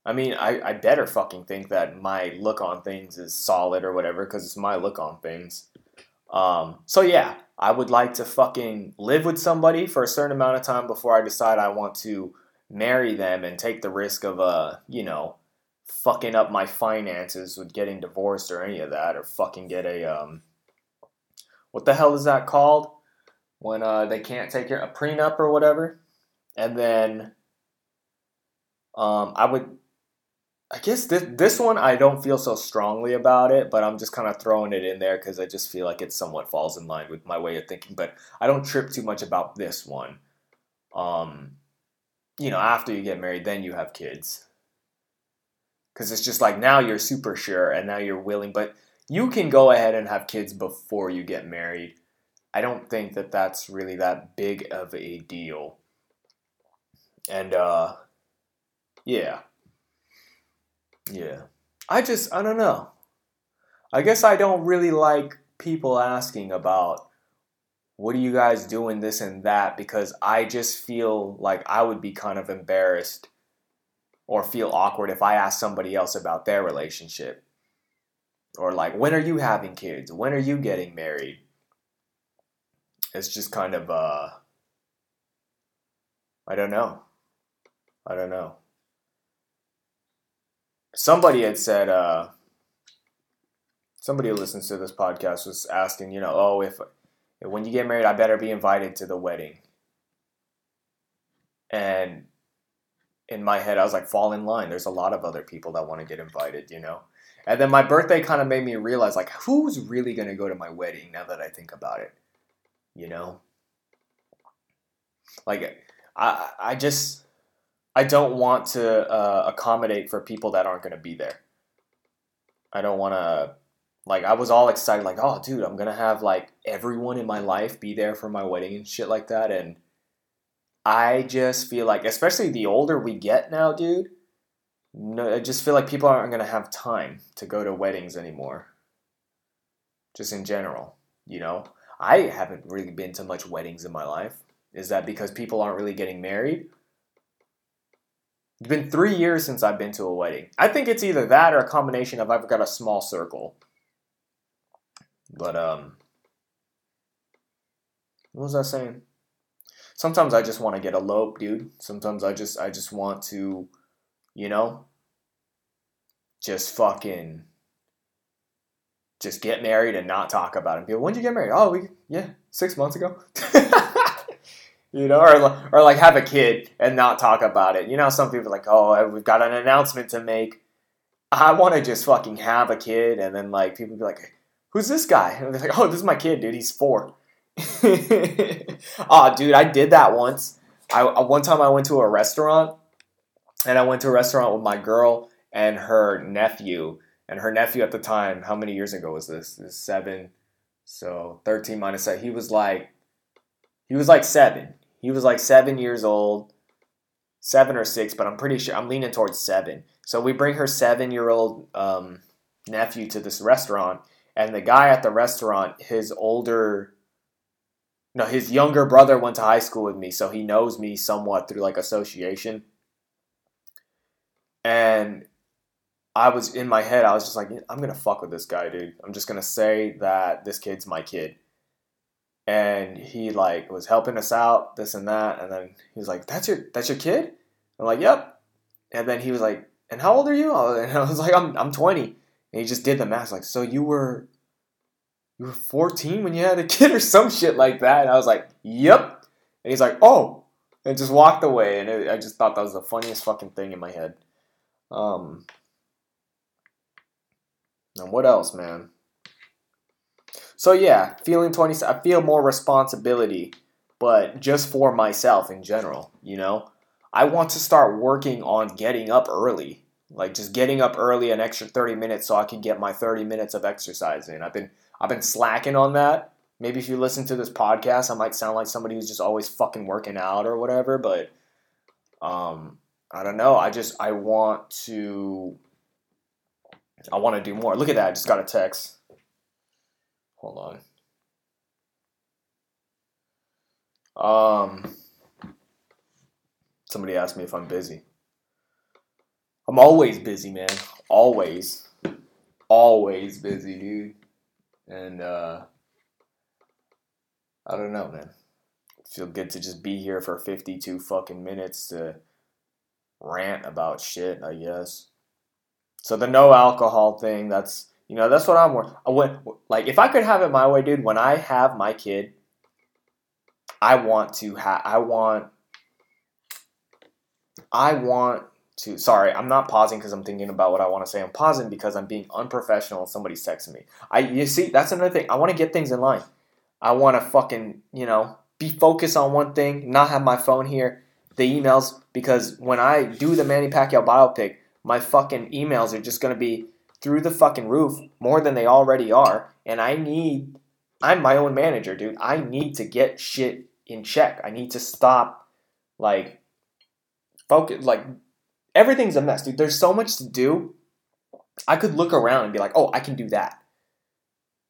I mean, I, I better fucking think that my look on things is solid or whatever because it's my look on things. Um, so yeah, I would like to fucking live with somebody for a certain amount of time before I decide I want to marry them and take the risk of uh, you know, fucking up my finances with getting divorced or any of that or fucking get a um what the hell is that called? When uh they can't take a prenup or whatever. And then um I would I guess this this one I don't feel so strongly about it, but I'm just kind of throwing it in there because I just feel like it somewhat falls in line with my way of thinking. But I don't trip too much about this one. Um, you know, after you get married, then you have kids, because it's just like now you're super sure and now you're willing, but you can go ahead and have kids before you get married. I don't think that that's really that big of a deal. And uh, yeah. Yeah. I just, I don't know. I guess I don't really like people asking about what are you guys doing this and that because I just feel like I would be kind of embarrassed or feel awkward if I asked somebody else about their relationship. Or like, when are you having kids? When are you getting married? It's just kind of, uh, I don't know. I don't know somebody had said uh, somebody who listens to this podcast was asking, you know, oh, if, when you get married, I better be invited to the wedding. And in my head, I was like, fall in line. There's a lot of other people that want to get invited, you know. And then my birthday kind of made me realize, like, who's really gonna go to my wedding? Now that I think about it, you know. Like, I I just I don't want to uh, accommodate for people that aren't going to be there. I don't want to like I was all excited like, "Oh, dude, I'm going to have like everyone in my life be there for my wedding and shit like that." And I just feel like especially the older we get now, dude, no, I just feel like people aren't going to have time to go to weddings anymore. Just in general, you know. I haven't really been to much weddings in my life. Is that because people aren't really getting married? It's been three years since I've been to a wedding. I think it's either that or a combination of I've got a small circle. But um, what was I saying? Sometimes I just want to get eloped, dude. Sometimes I just I just want to, you know, just fucking just get married and not talk about it. People, when did you get married? Oh, we yeah, six months ago. you know, or or like have a kid and not talk about it. You know, some people like, oh, uh, we've got an announcement to make. I want to just fucking have a kid, and then like people be like, who's this guy? And they're like, oh, this is my kid, dude. He's four. oh, dude, I did that once. I uh, one time I went to a restaurant, and I went to a restaurant with my girl and her nephew and her nephew at the time, how many years ago was this? This seven. So 13 minus seven. He was like, he was like seven. He was like seven years old, seven or six, but I'm pretty sure, I'm leaning towards seven. So we bring her seven year old um, nephew to this restaurant, and the guy at the restaurant, his older, no, his younger brother went to high school with me, so he knows me somewhat through like association. And I was in my head, I was just like, I'm gonna fuck with this guy, dude. I'm just gonna say that this kid's my kid. And he like was helping us out, this and that, and then he was like, That's your that's your kid? I'm like, Yep. And then he was like, And how old are you? And I was like, I'm I'm 20. And he just did the math, like, so you were you were 14 when you had a kid or some shit like that. And I was like, Yep. And he's like, Oh, and just walked away. And it, I just thought that was the funniest fucking thing in my head. Um, and what else, man? So yeah, feeling 20 I feel more responsibility, but just for myself in general, you know? I want to start working on getting up early. Like just getting up early an extra 30 minutes so I can get my 30 minutes of exercise in. I've been I've been slacking on that. Maybe if you listen to this podcast, I might sound like somebody who's just always fucking working out or whatever, but um I don't know. I just I want to I want to do more. Look at that. I just got a text. Hold on. Um, somebody asked me if I'm busy. I'm always busy, man. Always. Always busy, dude. And, uh, I don't know, man. Feel good to just be here for 52 fucking minutes to rant about shit, I guess. So the no alcohol thing, that's you know, that's what I'm worth. Like if I could have it my way, dude, when I have my kid, I want to have I want I want to sorry, I'm not pausing because I'm thinking about what I want to say. I'm pausing because I'm being unprofessional and somebody's texting me. I you see, that's another thing. I want to get things in line. I want to fucking, you know, be focused on one thing, not have my phone here, the emails, because when I do the Manny Pacquiao biopic, my fucking emails are just going to be through the fucking roof more than they already are. And I need, I'm my own manager, dude. I need to get shit in check. I need to stop, like, focus, like, everything's a mess, dude. There's so much to do. I could look around and be like, oh, I can do that.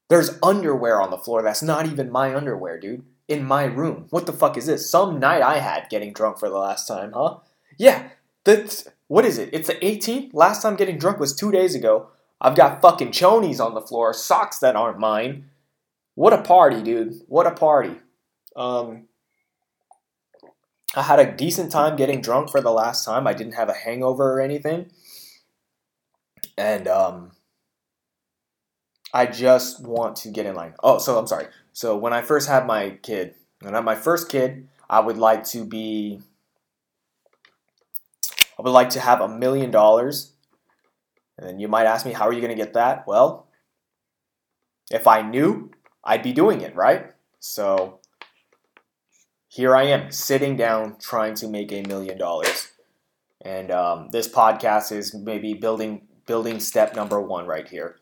There's underwear on the floor that's not even my underwear, dude. In my room. What the fuck is this? Some night I had getting drunk for the last time, huh? Yeah, that's what is it? It's the 18th. Last time getting drunk was two days ago. I've got fucking chonies on the floor, socks that aren't mine. What a party, dude! What a party. Um, I had a decent time getting drunk for the last time. I didn't have a hangover or anything, and um, I just want to get in line. Oh, so I'm sorry. So when I first had my kid, when I had my first kid, I would like to be I would like to have a million dollars. And then you might ask me, how are you going to get that? Well, if I knew, I'd be doing it, right? So here I am, sitting down, trying to make a million dollars. And um, this podcast is maybe building building step number one right here.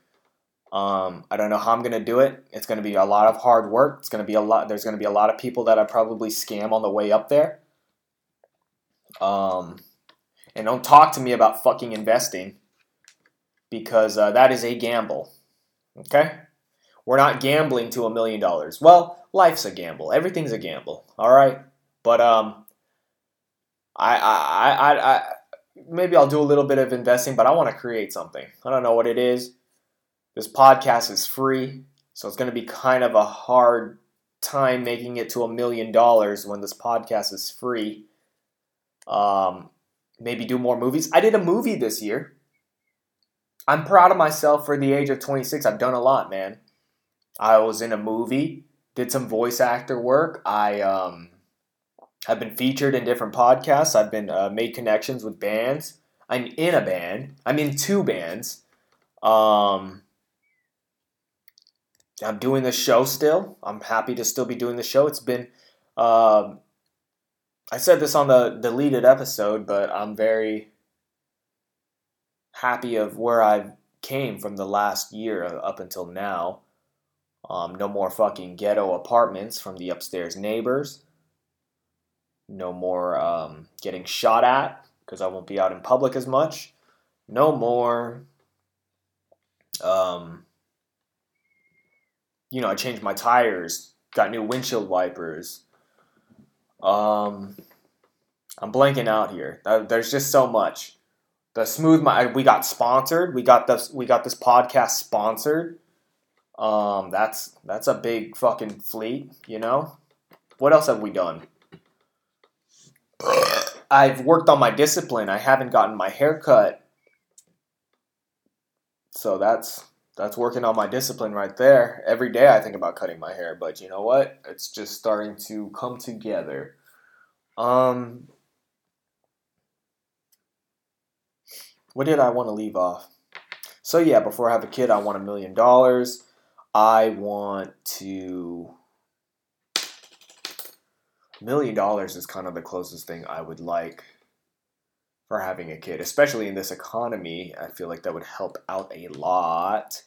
Um, I don't know how I'm going to do it. It's going to be a lot of hard work. It's to be a lot. There's going to be a lot of people that I probably scam on the way up there. Um, and don't talk to me about fucking investing because uh, that is a gamble. Okay? We're not gambling to a million dollars. Well, life's a gamble. Everything's a gamble. All right? But um, I, I, I, I, maybe I'll do a little bit of investing, but I want to create something. I don't know what it is. This podcast is free, so it's going to be kind of a hard time making it to a million dollars when this podcast is free. Um, maybe do more movies. I did a movie this year. I'm proud of myself for the age of 26. I've done a lot, man. I was in a movie, did some voice actor work. I um, have been featured in different podcasts. I've been uh, made connections with bands. I'm in a band. I'm in two bands. Um, I'm doing the show still. I'm happy to still be doing the show. It's been, um, I said this on the deleted episode, but I'm very happy of where I came from the last year up until now. Um, no more fucking ghetto apartments from the upstairs neighbors. No more um, getting shot at because I won't be out in public as much. No more. Um, you know, I changed my tires, got new windshield wipers. Um, I'm blanking out here. There's just so much. The smooth my we got sponsored. We got this we got this podcast sponsored. Um, that's that's a big fucking fleet, you know. What else have we done? I've worked on my discipline. I haven't gotten my hair cut. So that's that's working on my discipline right there. Every day I think about cutting my hair, but you know what? It's just starting to come together. Um What did I want to leave off? So yeah, before I have a kid, I want a million dollars. I want to million dollars is kind of the closest thing I would like for having a kid, especially in this economy. I feel like that would help out a lot.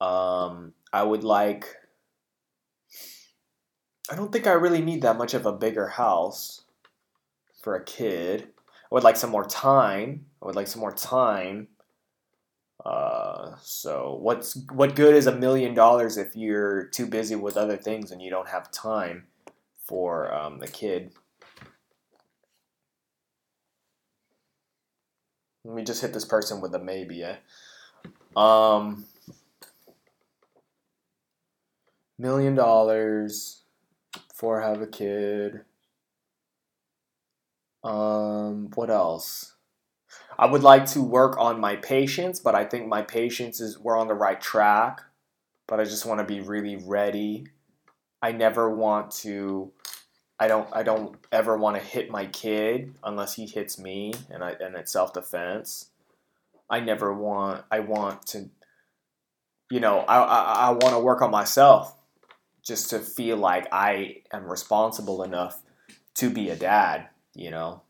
Um, I would like. I don't think I really need that much of a bigger house for a kid. I would like some more time. I would like some more time. Uh, so what's what good is a million dollars if you're too busy with other things and you don't have time for um, the kid? Let me just hit this person with a maybe. Eh? Um, million dollars for have a kid. Um, what else? I would like to work on my patience, but I think my patience is we're on the right track. But I just want to be really ready. I never want to I don't I don't ever want to hit my kid unless he hits me and I and it's self defense. I never want I want to you know, I I, I want to work on myself just to feel like I am responsible enough to be a dad, you know.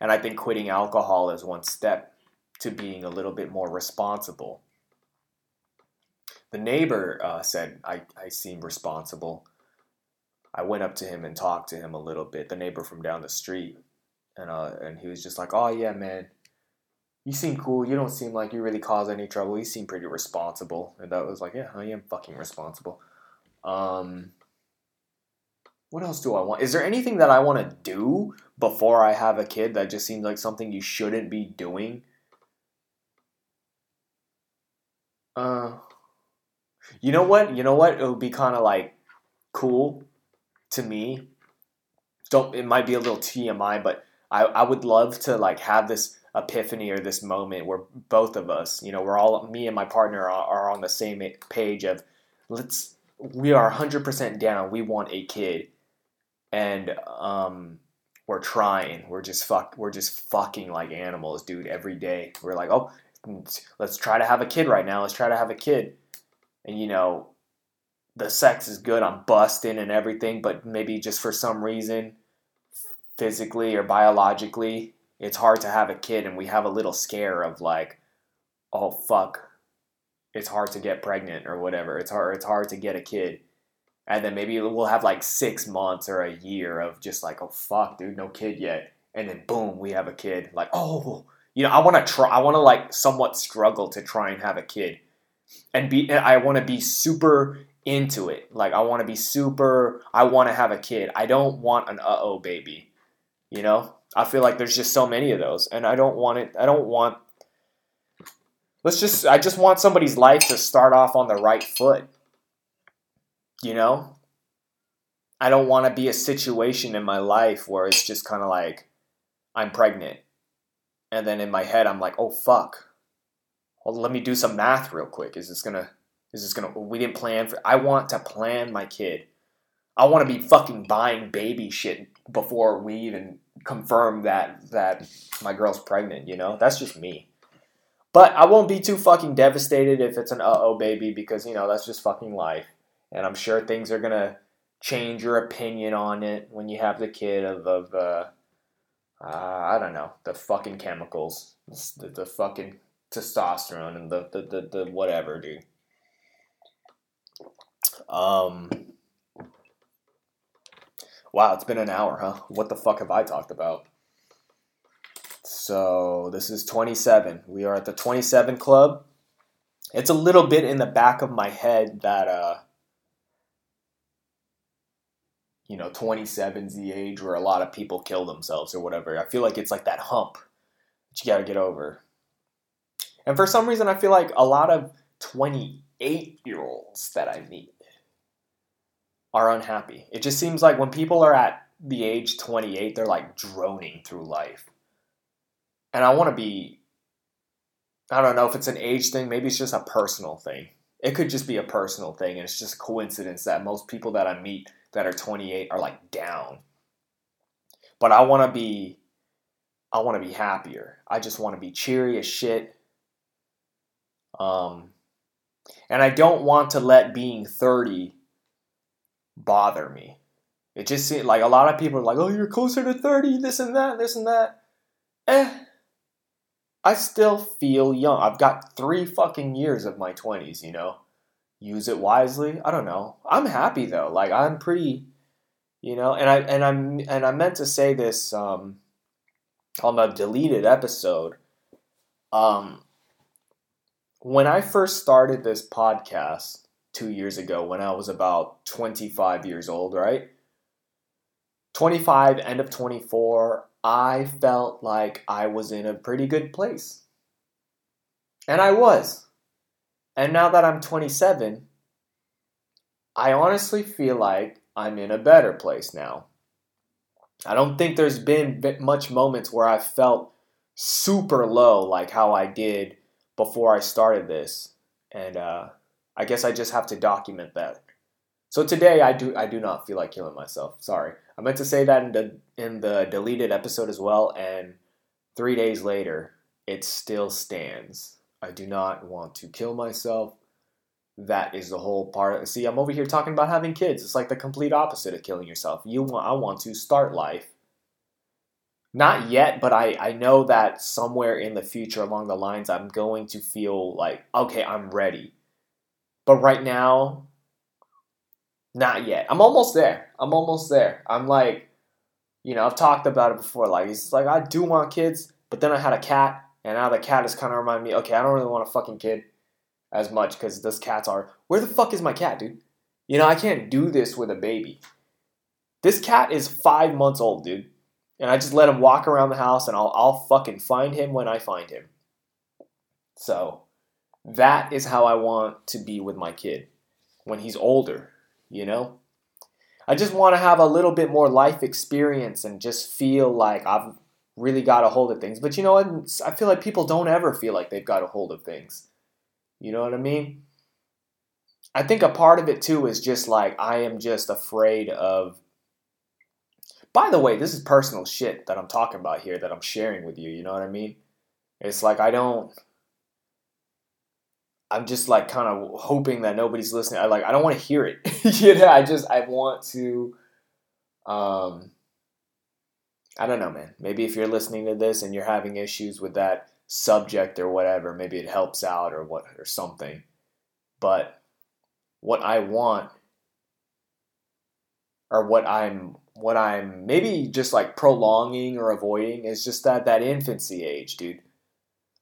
And I think quitting alcohol is one step to being a little bit more responsible. The neighbor uh, said I, I seem responsible I went up to him and talked to him a little bit, the neighbor from down the street, and uh, and he was just like, "Oh yeah, man, you seem cool. You don't seem like you really cause any trouble. You seem pretty responsible." And that was like, "Yeah, I am fucking responsible." Um, what else do I want? Is there anything that I want to do before I have a kid that just seems like something you shouldn't be doing? Uh, you know what? You know what? It would be kind of like cool to me don't it might be a little TMI, but I, I would love to like have this epiphany or this moment where both of us, you know, we're all me and my partner are, are on the same page of let's we are 100% down. We want a kid. And um we're trying. We're just fuck we're just fucking like animals, dude, every day. We're like, "Oh, let's try to have a kid right now. Let's try to have a kid." And you know, the sex is good, I'm busting and everything, but maybe just for some reason, physically or biologically, it's hard to have a kid, and we have a little scare of like, oh fuck, it's hard to get pregnant or whatever. It's hard. It's hard to get a kid, and then maybe we'll have like six months or a year of just like, oh fuck, dude, no kid yet, and then boom, we have a kid. Like, oh, you know, I want to try. I want to like somewhat struggle to try and have a kid, and be. I want to be super into it. Like I want to be super. I want to have a kid. I don't want an uh oh baby. You know, I feel like there's just so many of those, and I don't want it. I don't want. Let's just. I just want somebody's life to start off on the right foot. You know. I don't want to be a situation in my life where it's just kind of like, I'm pregnant, and then in my head I'm like, oh fuck, well, let me do some math real quick. Is this gonna is this gonna we didn't plan for I want to plan my kid. I want to be fucking buying baby shit before we even confirm that that my girl's pregnant, you know? That's just me. But I won't be too fucking devastated if it's an uh-oh baby because, you know, that's just fucking life. And I'm sure things are to change your opinion on it when you have the kid of, of uh, uh, I don't know, the fucking chemicals, the, the fucking testosterone and the, the, the, the whatever, dude. Um, wow, it's been an hour, huh? What the fuck have I talked about? So this is 27. We are at the 27 club. It's a little bit in the back of my head that uh you know 27's the age where a lot of people kill themselves or whatever. I feel like it's like that hump that you got to get over. And for some reason I feel like a lot of 28 year olds that I meet are unhappy. It just seems like when people are at the age 28, they're like droning through life. And I want to be, I don't know if it's an age thing, maybe it's just a personal thing. It could just be a personal thing, and it's just coincidence that most people that I meet that are 28 are like down. But I want to be, I want to be happier. I just want to be cheery as shit. Um, and I don't want to let being 30 bother me. It just seems like a lot of people are like, oh, you're closer to 30, this and that, this and that. Eh, I still feel young. I've got three fucking years of my 20s, you know? Use it wisely. I don't know. I'm happy though. Like I'm pretty, you know, and I and I'm and I meant to say this um on the deleted episode. Um when I first started this podcast, two years ago when I was about 25 years old, right? 25, end of 24, I felt like I was in a pretty good place. And I was. And now that I'm 27, I honestly feel like I'm in a better place now. I don't think there's been much moments where I felt super low like how I did before I started this. And uh, I guess I just have to document that. So today I do I do not feel like killing myself. Sorry. I meant to say that in the in the deleted episode as well and 3 days later it still stands. I do not want to kill myself. That is the whole part. See, I'm over here talking about having kids. It's like the complete opposite of killing yourself. You want I want to start life. Not yet, but I, I know that somewhere in the future along the lines I'm going to feel like, okay, I'm ready but right now, not yet. I'm almost there. I'm almost there. I'm like, you know, I've talked about it before. Like, it's like I do want kids, but then I had a cat, and now the cat is kind of reminding me, okay, I don't really want a fucking kid as much because those cats are. Where the fuck is my cat, dude? You know, I can't do this with a baby. This cat is five months old, dude. And I just let him walk around the house and I'll, I'll fucking find him when I find him. So, that is how I want to be with my kid when he's older, you know? I just want to have a little bit more life experience and just feel like I've really got a hold of things. But you know what? I feel like people don't ever feel like they've got a hold of things. You know what I mean? I think a part of it too is just like I am just afraid of. By the way, this is personal shit that I'm talking about here that I'm sharing with you. You know what I mean? It's like I don't. I'm just like kind of hoping that nobody's listening. I like I don't want to hear it. you know, I just I want to um I don't know, man. Maybe if you're listening to this and you're having issues with that subject or whatever, maybe it helps out or what or something. But what I want or what I'm what I'm maybe just like prolonging or avoiding is just that that infancy age, dude.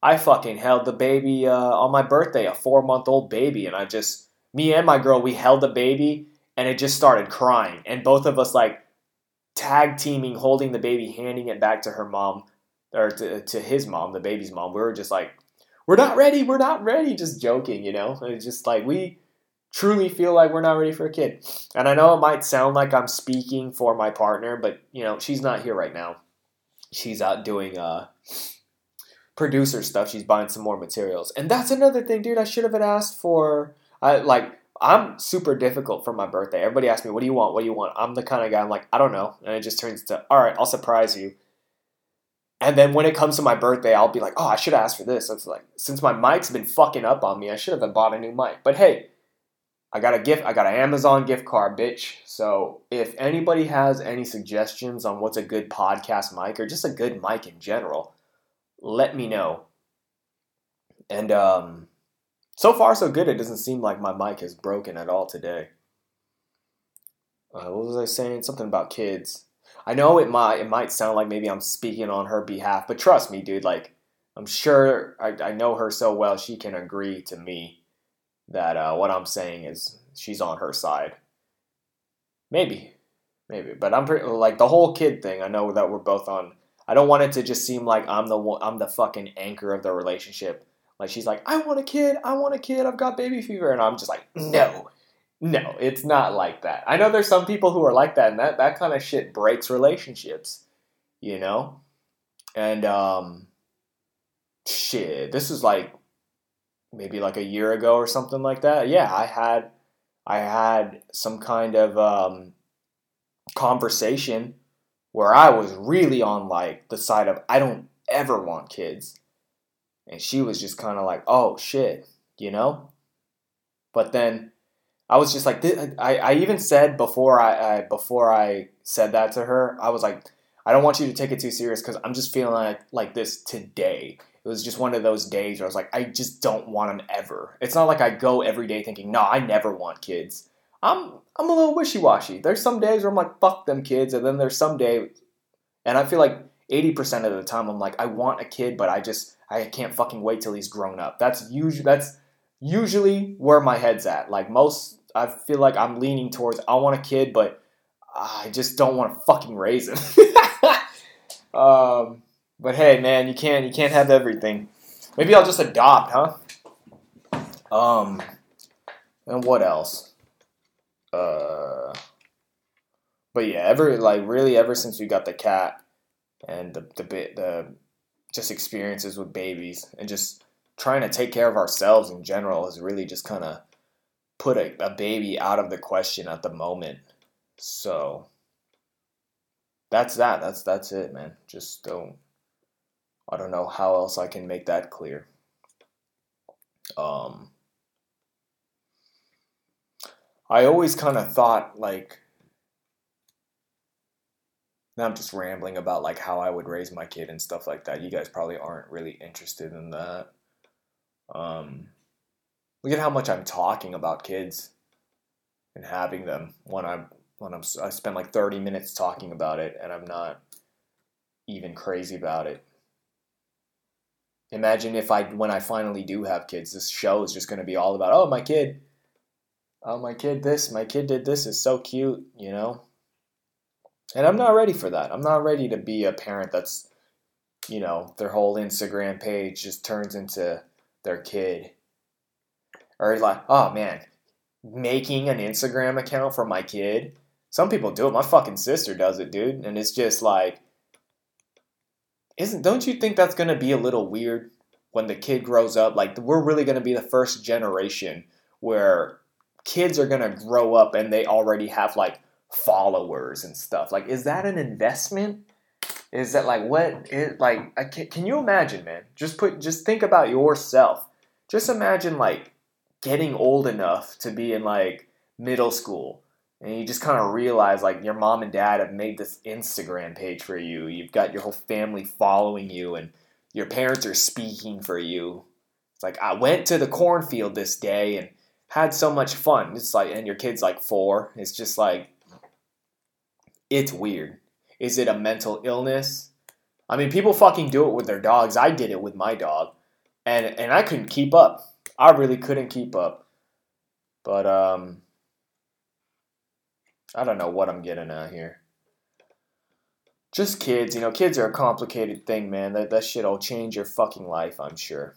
I fucking held the baby uh, on my birthday, a four month old baby, and I just, me and my girl, we held the baby and it just started crying. And both of us, like, tag teaming, holding the baby, handing it back to her mom, or to, to his mom, the baby's mom. We were just like, we're not ready, we're not ready, just joking, you know? It's just like, we truly feel like we're not ready for a kid. And I know it might sound like I'm speaking for my partner, but, you know, she's not here right now. She's out doing, uh, producer stuff. She's buying some more materials, and that's another thing, dude. I should have asked for. I like. I'm super difficult for my birthday. Everybody asks me, "What do you want? What do you want?" I'm the kind of guy. I'm like, I don't know, and it just turns to, "All right, I'll surprise you." And then when it comes to my birthday, I'll be like, "Oh, I should have asked for this." It's like since my mic's been fucking up on me, I should have bought a new mic. But hey, I got a gift. I got an Amazon gift card, bitch. So if anybody has any suggestions on what's a good podcast mic or just a good mic in general, let me know. And um, so far, so good. It doesn't seem like my mic is broken at all today. Uh, what was I saying? Something about kids. I know it might it might sound like maybe I'm speaking on her behalf, but trust me, dude. Like I'm sure I, I know her so well, she can agree to me that uh, what I'm saying is she's on her side. Maybe, maybe, but I'm pretty like the whole kid thing. I know that we're both on. I don't want it to just seem like I'm the I'm the fucking anchor of the relationship. Like she's like, I want a kid, I want a kid, I've got baby fever, and I'm just like, no, no, it's not like that. I know there's some people who are like that, and that that kind of shit breaks relationships, you know. And um, shit, this is like maybe like a year ago or something like that. Yeah, I had I had some kind of um, conversation where I was really on like the side of I don't ever want kids, and she was just kind of like, oh shit, you know. But then I was just like, I, I even said before I, I before I said that to her, I was like, I don't want you to take it too serious because I'm just feeling like like this today it was just one of those days where I was like, I just don't want them ever. It's not like I go every day thinking, no, I never want kids. I'm I'm a little wishy washy. There's some days where I'm like, fuck them kids, and then there's some day, and I feel like 80% of the time I'm like, I want a kid, but I just I can't fucking wait till he's grown up. That's usually that's usually where my head's at. Like most, I feel like I'm leaning towards I want a kid, but I just don't want to fucking raise him. um, but hey, man, you can't you can't have everything. Maybe I'll just adopt, huh? Um, and what else? Uh, but yeah, ever like really ever since we got the cat and the the bit the just experiences with babies and just trying to take care of ourselves in general has really just kind of put a, a baby out of the question at the moment. So that's that. That's that's it, man. Just don't I don't know how else I can make that clear. Um, I always kind of thought like now I'm just rambling about like how I would raise my kid and stuff like that. You guys probably aren't really interested in that. Um, look at how much I'm talking about kids and having them when I'm when I'm I spend like 30 minutes talking about it and I'm not even crazy about it imagine if I when I finally do have kids, this show is just going to be all about oh my kid, oh my kid this, my kid did this is so cute, you know. And I'm not ready for that. I'm not ready to be a parent that's, you know, their whole Instagram page just turns into their kid. Or like, oh man, making an Instagram account for my kid. Some people do it. My fucking sister does it, dude. And it's just like, isn't don't you think that's to be a little weird when the kid grows up like we're really to be the first generation where kids are to grow up and they already have like followers and stuff like is that an investment is that like what is like can, can you imagine man just put just think about yourself just imagine like getting old enough to be in like middle school and you just kind of realize like your mom and dad have made this Instagram page for you. You've got your whole family following you, and your parents are speaking for you. It's like I went to the cornfield this day and had so much fun. It's like, and your kid's like four. It's just like, it's weird. Is it a mental illness? I mean, people fucking do it with their dogs. I did it with my dog, and and I couldn't keep up. I really couldn't keep up. But um, I don't know what I'm getting at here. Just kids, you know, kids are a complicated thing, man. That that shit'll change your fucking life, I'm sure.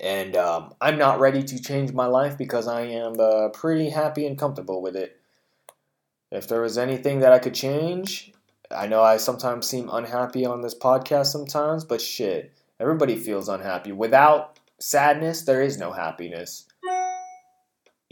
And um, I'm not ready to change my life because I am uh, pretty happy and comfortable with it. If there was anything that I could change, I know I sometimes seem unhappy on this podcast sometimes, but shit, everybody feels unhappy. Without sadness, there is no happiness.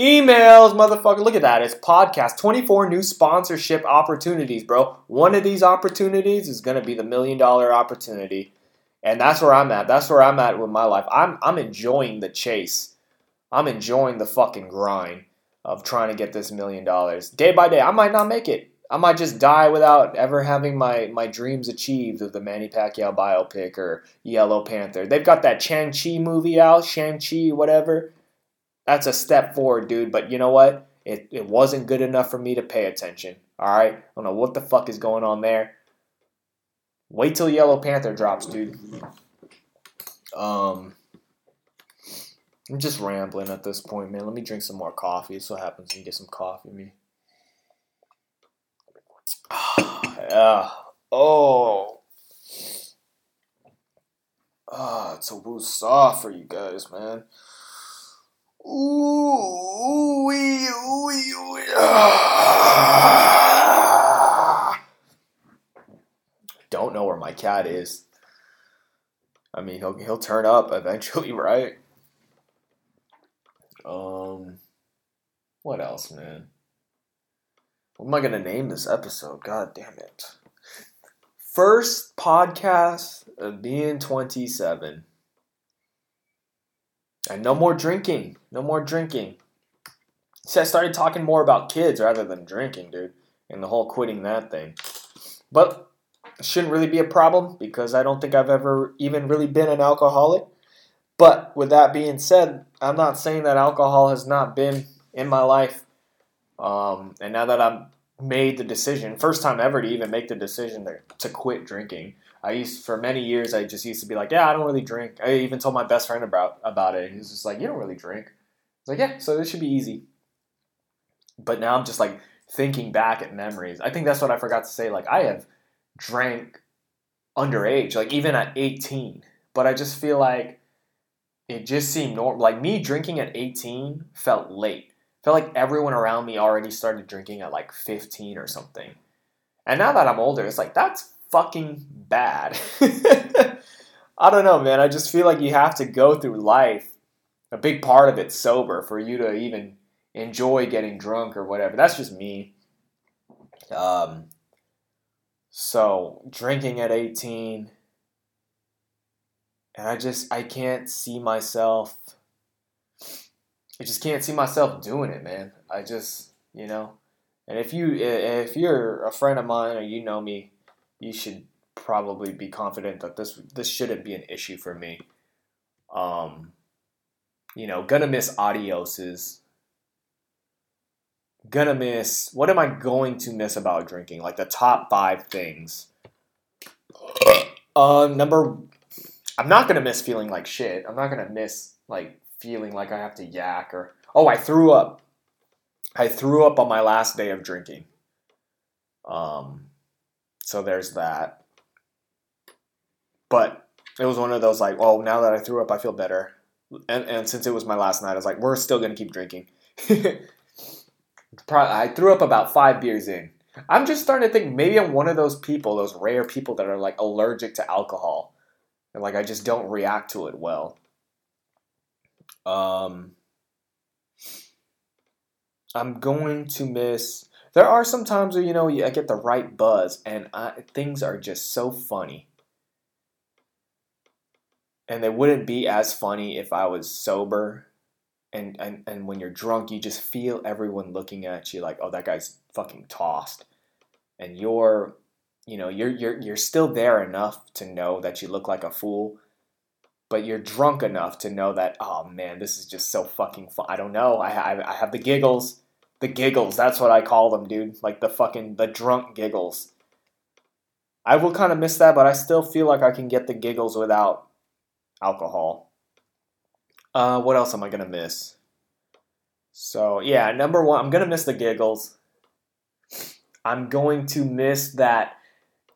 Emails, motherfucker. Look at that. It's podcast. 24 new sponsorship opportunities, bro. One of these opportunities is going to be the million dollar opportunity. And that's where I'm at. That's where I'm at with my life. I'm I'm enjoying the chase. I'm enjoying the fucking grind of trying to get this million dollars. Day by day, I might not make it. I might just die without ever having my, my dreams achieved of the Manny Pacquiao biopic or Yellow Panther. They've got that Shang-Chi movie out, Shang-Chi, whatever. That's a step forward, dude. But you know what? It, it wasn't good enough for me to pay attention. All right? I don't know what the fuck is going on there. Wait till Yellow Panther drops, dude. Um, I'm just rambling at this point, man. Let me drink some more coffee. So what happens and get some coffee, me. yeah. Oh. Ah, it's a woo soft for you guys, man. Ooh, ooh, ooh, ooh, ah. Don't know where my cat is. I mean, he'll he'll turn up eventually, right? Um, what else, man? What am I gonna name this episode? God damn it! First podcast of being twenty-seven. And no more drinking. No more drinking. See, I started talking more about kids rather than drinking, dude. And the whole quitting that thing. But shouldn't really be a problem because I don't think I've ever even really been an alcoholic. But with that being said, I'm not saying that alcohol has not been in my life. Um, and now that I've made the decision, first time ever to even make the decision to, to quit drinking, I used for many years I just used to be like, yeah, I don't really drink. I even told my best friend about about it. He was just like, you don't really drink. I was like, yeah, so this should be easy. But now I'm just like thinking back at memories. I think that's what I forgot to say. Like I have drank underage, like even at 18. But I just feel like it just seemed normal. Like me drinking at 18 felt late. Felt like everyone around me already started drinking at like 15 or something. And now that I'm older, it's like that's fucking bad. I don't know, man. I just feel like you have to go through life, a big part of it sober, for you to even enjoy getting drunk or whatever. That's just me. Um, so drinking at 18, and I just I can't see myself. I just can't see myself doing it, man. I just you know, and if you if you're a friend of mine or you know me, you should probably be confident that this this shouldn't be an issue for me. Um, you know, gonna miss adioses. Gonna miss. What am I going to miss about drinking? Like the top five things. Uh, number. I'm not gonna miss feeling like shit. I'm not gonna miss like feeling like I have to yak or. Oh, I threw up. I threw up on my last day of drinking. Um, so there's that. But it was one of those like, well, now that I threw up, I feel better. And, and since it was my last night, I was like, we're still gonna keep drinking. I threw up about five beers in. I'm just starting to think maybe I'm one of those people, those rare people that are like allergic to alcohol, and like I just don't react to it well. Um, I'm going to miss there are some times where you know I get the right buzz and I, things are just so funny. And they wouldn't be as funny if I was sober. And, and and when you're drunk, you just feel everyone looking at you like, oh, that guy's fucking tossed. And you're, you know, you're you're you're still there enough to know that you look like a fool, but you're drunk enough to know that, oh man, this is just so fucking fun. I don't know. I I, I have the giggles the giggles. That's what I call them, dude. Like the fucking the drunk giggles. I will kind of miss that, but I still feel like I can get the giggles without alcohol. Uh, what else am I gonna miss? So yeah, number one, I'm gonna miss the giggles. I'm going to miss that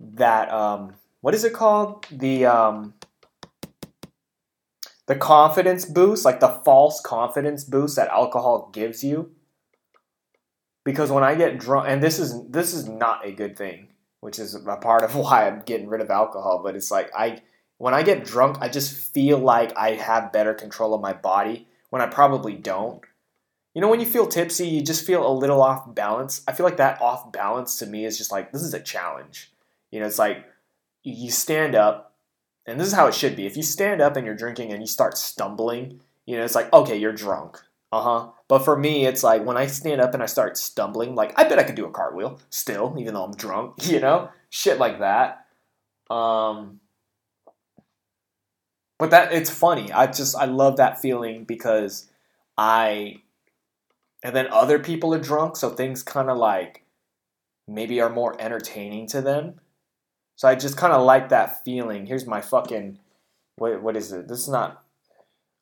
that um what is it called? The um the confidence boost, like the false confidence boost that alcohol gives you because when I get drunk, and this is this is not a good thing. which is a part of why I'm getting rid of alcohol. But it's like I when I get drunk, I just feel like I have better control of my body when I probably don't. You know, when you feel tipsy, you just feel a little off balance. I feel like that off balance to me is just like this is a challenge. You know, it's like you stand up, and this is how it should be. If you stand up and you're drinking and you start stumbling, you know, it's like okay, you're drunk. Uh huh. But for me, it's like when I stand up and I start stumbling, like I bet I could do a cartwheel still, even though I'm drunk. You know, shit like that. Um, but that it's funny. I just I love that feeling because I and then other people are drunk, so things kind of like maybe are more entertaining to them. So I just kind of like that feeling. Here's my fucking what what is it? This is not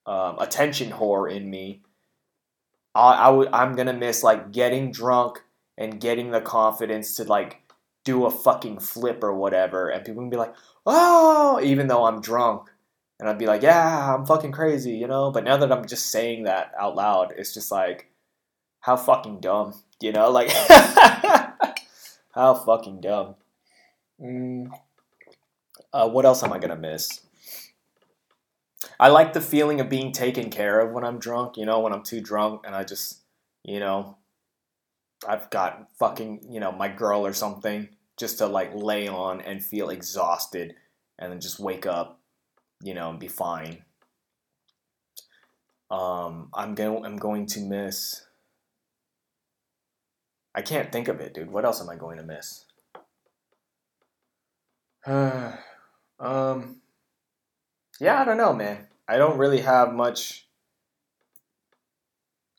um, attention whore in me. I, I w- I'm gonna miss like getting drunk and getting the confidence to like do a fucking flip or whatever, and people can be like, "Oh," even though I'm drunk, and I'd be like, "Yeah, I'm fucking crazy," you know. But now that I'm just saying that out loud, it's just like, how fucking dumb, you know? Like, how fucking dumb. Mm. Uh, what else am I gonna miss? I like the feeling of being taken care of when I'm drunk. You know, when I'm too drunk and I just, you know, I've got fucking, you know, my girl or something just to like lay on and feel exhausted and then just wake up, you know, and be fine. Um, I'm going I'm going to miss I can't think of it, dude. What else am I going to miss? um Yeah, I don't know, man. I don't really have much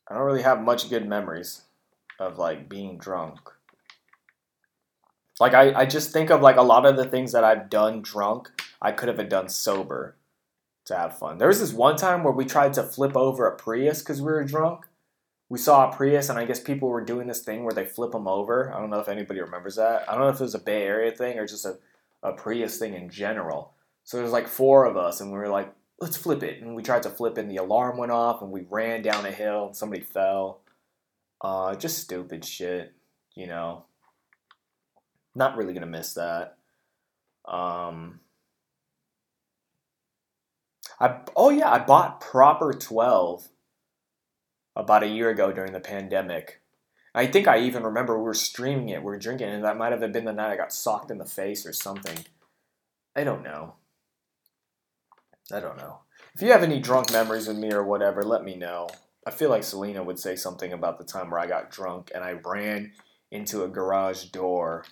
I don't really have much good memories of like being drunk. Like I, I just think of like a lot of the things that I've done drunk, I could have done sober to have fun. There was this one time where we tried to flip over a Prius because we were drunk. We saw a Prius, and I guess people were doing this thing where they flip them over. I don't know if anybody remembers that. I don't know if it was a Bay Area thing or just a, a Prius thing in general. So there's like four of us, and we were like, let's flip it. And we tried to flip, and the alarm went off, and we ran down a hill, and somebody fell. Uh, just stupid shit, you know. Not really gonna miss that. Um, I oh yeah, I bought Proper Twelve about a year ago during the pandemic. I think I even remember we were streaming it, we were drinking, and that might have been the night I got socked in the face or something. I don't know. I don't know. If you have any drunk memories with me or whatever, let me know. I feel like Selena would say something about the time where I got drunk and I ran into a garage door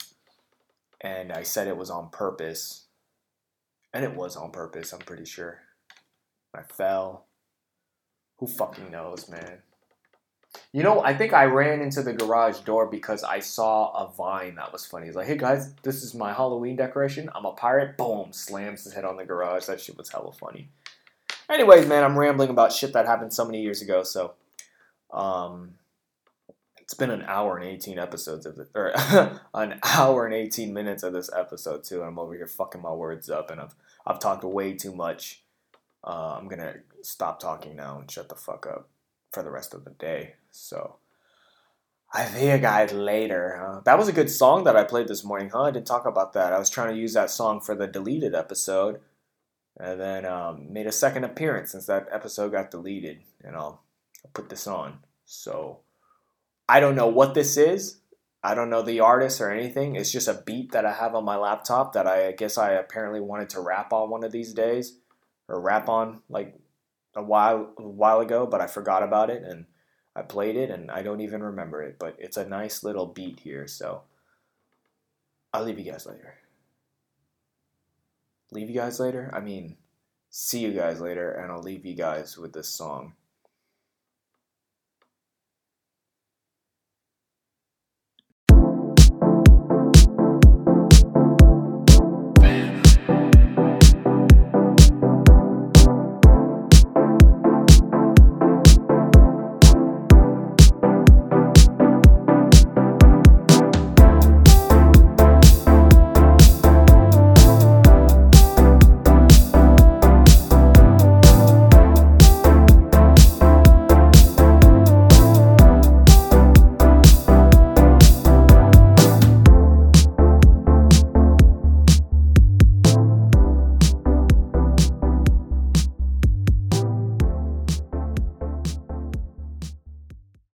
and I said it was on purpose. And it was on purpose, I'm pretty sure. I fell. Who fucking knows, man? You know, I think I ran into the garage door because I saw a vine that was funny. It's like, hey guys, this is my Halloween decoration. I'm a pirate. Boom, slams his head on the garage. That shit was hella funny. Anyways, man, I'm rambling about shit that happened so many years ago. So, um, it's been an hour and 18 episodes of it, or an hour and 18 minutes of this episode too. And I'm over here fucking my words up, and I've I've talked way too much. Uh, I'm gonna stop talking now and shut the fuck up for the rest of the day. So. I see you guys later. Huh? That was a good song that I played this morning, huh? I didn't talk about that. I was trying to use that song for the deleted episode, and then um, made a second appearance since that episode got deleted. And I'll, I'll put this on. So I don't know what this is. I don't know the artist or anything. It's just a beat that I have on my laptop that I guess I apparently wanted to rap on one of these days, or rap on like a while a while ago, but I forgot about it and I played it and I don't even remember it. But it's a nice little beat here, so I'll leave you guys later. Leave you guys later? I mean, see you guys later, and I'll leave you guys with this song.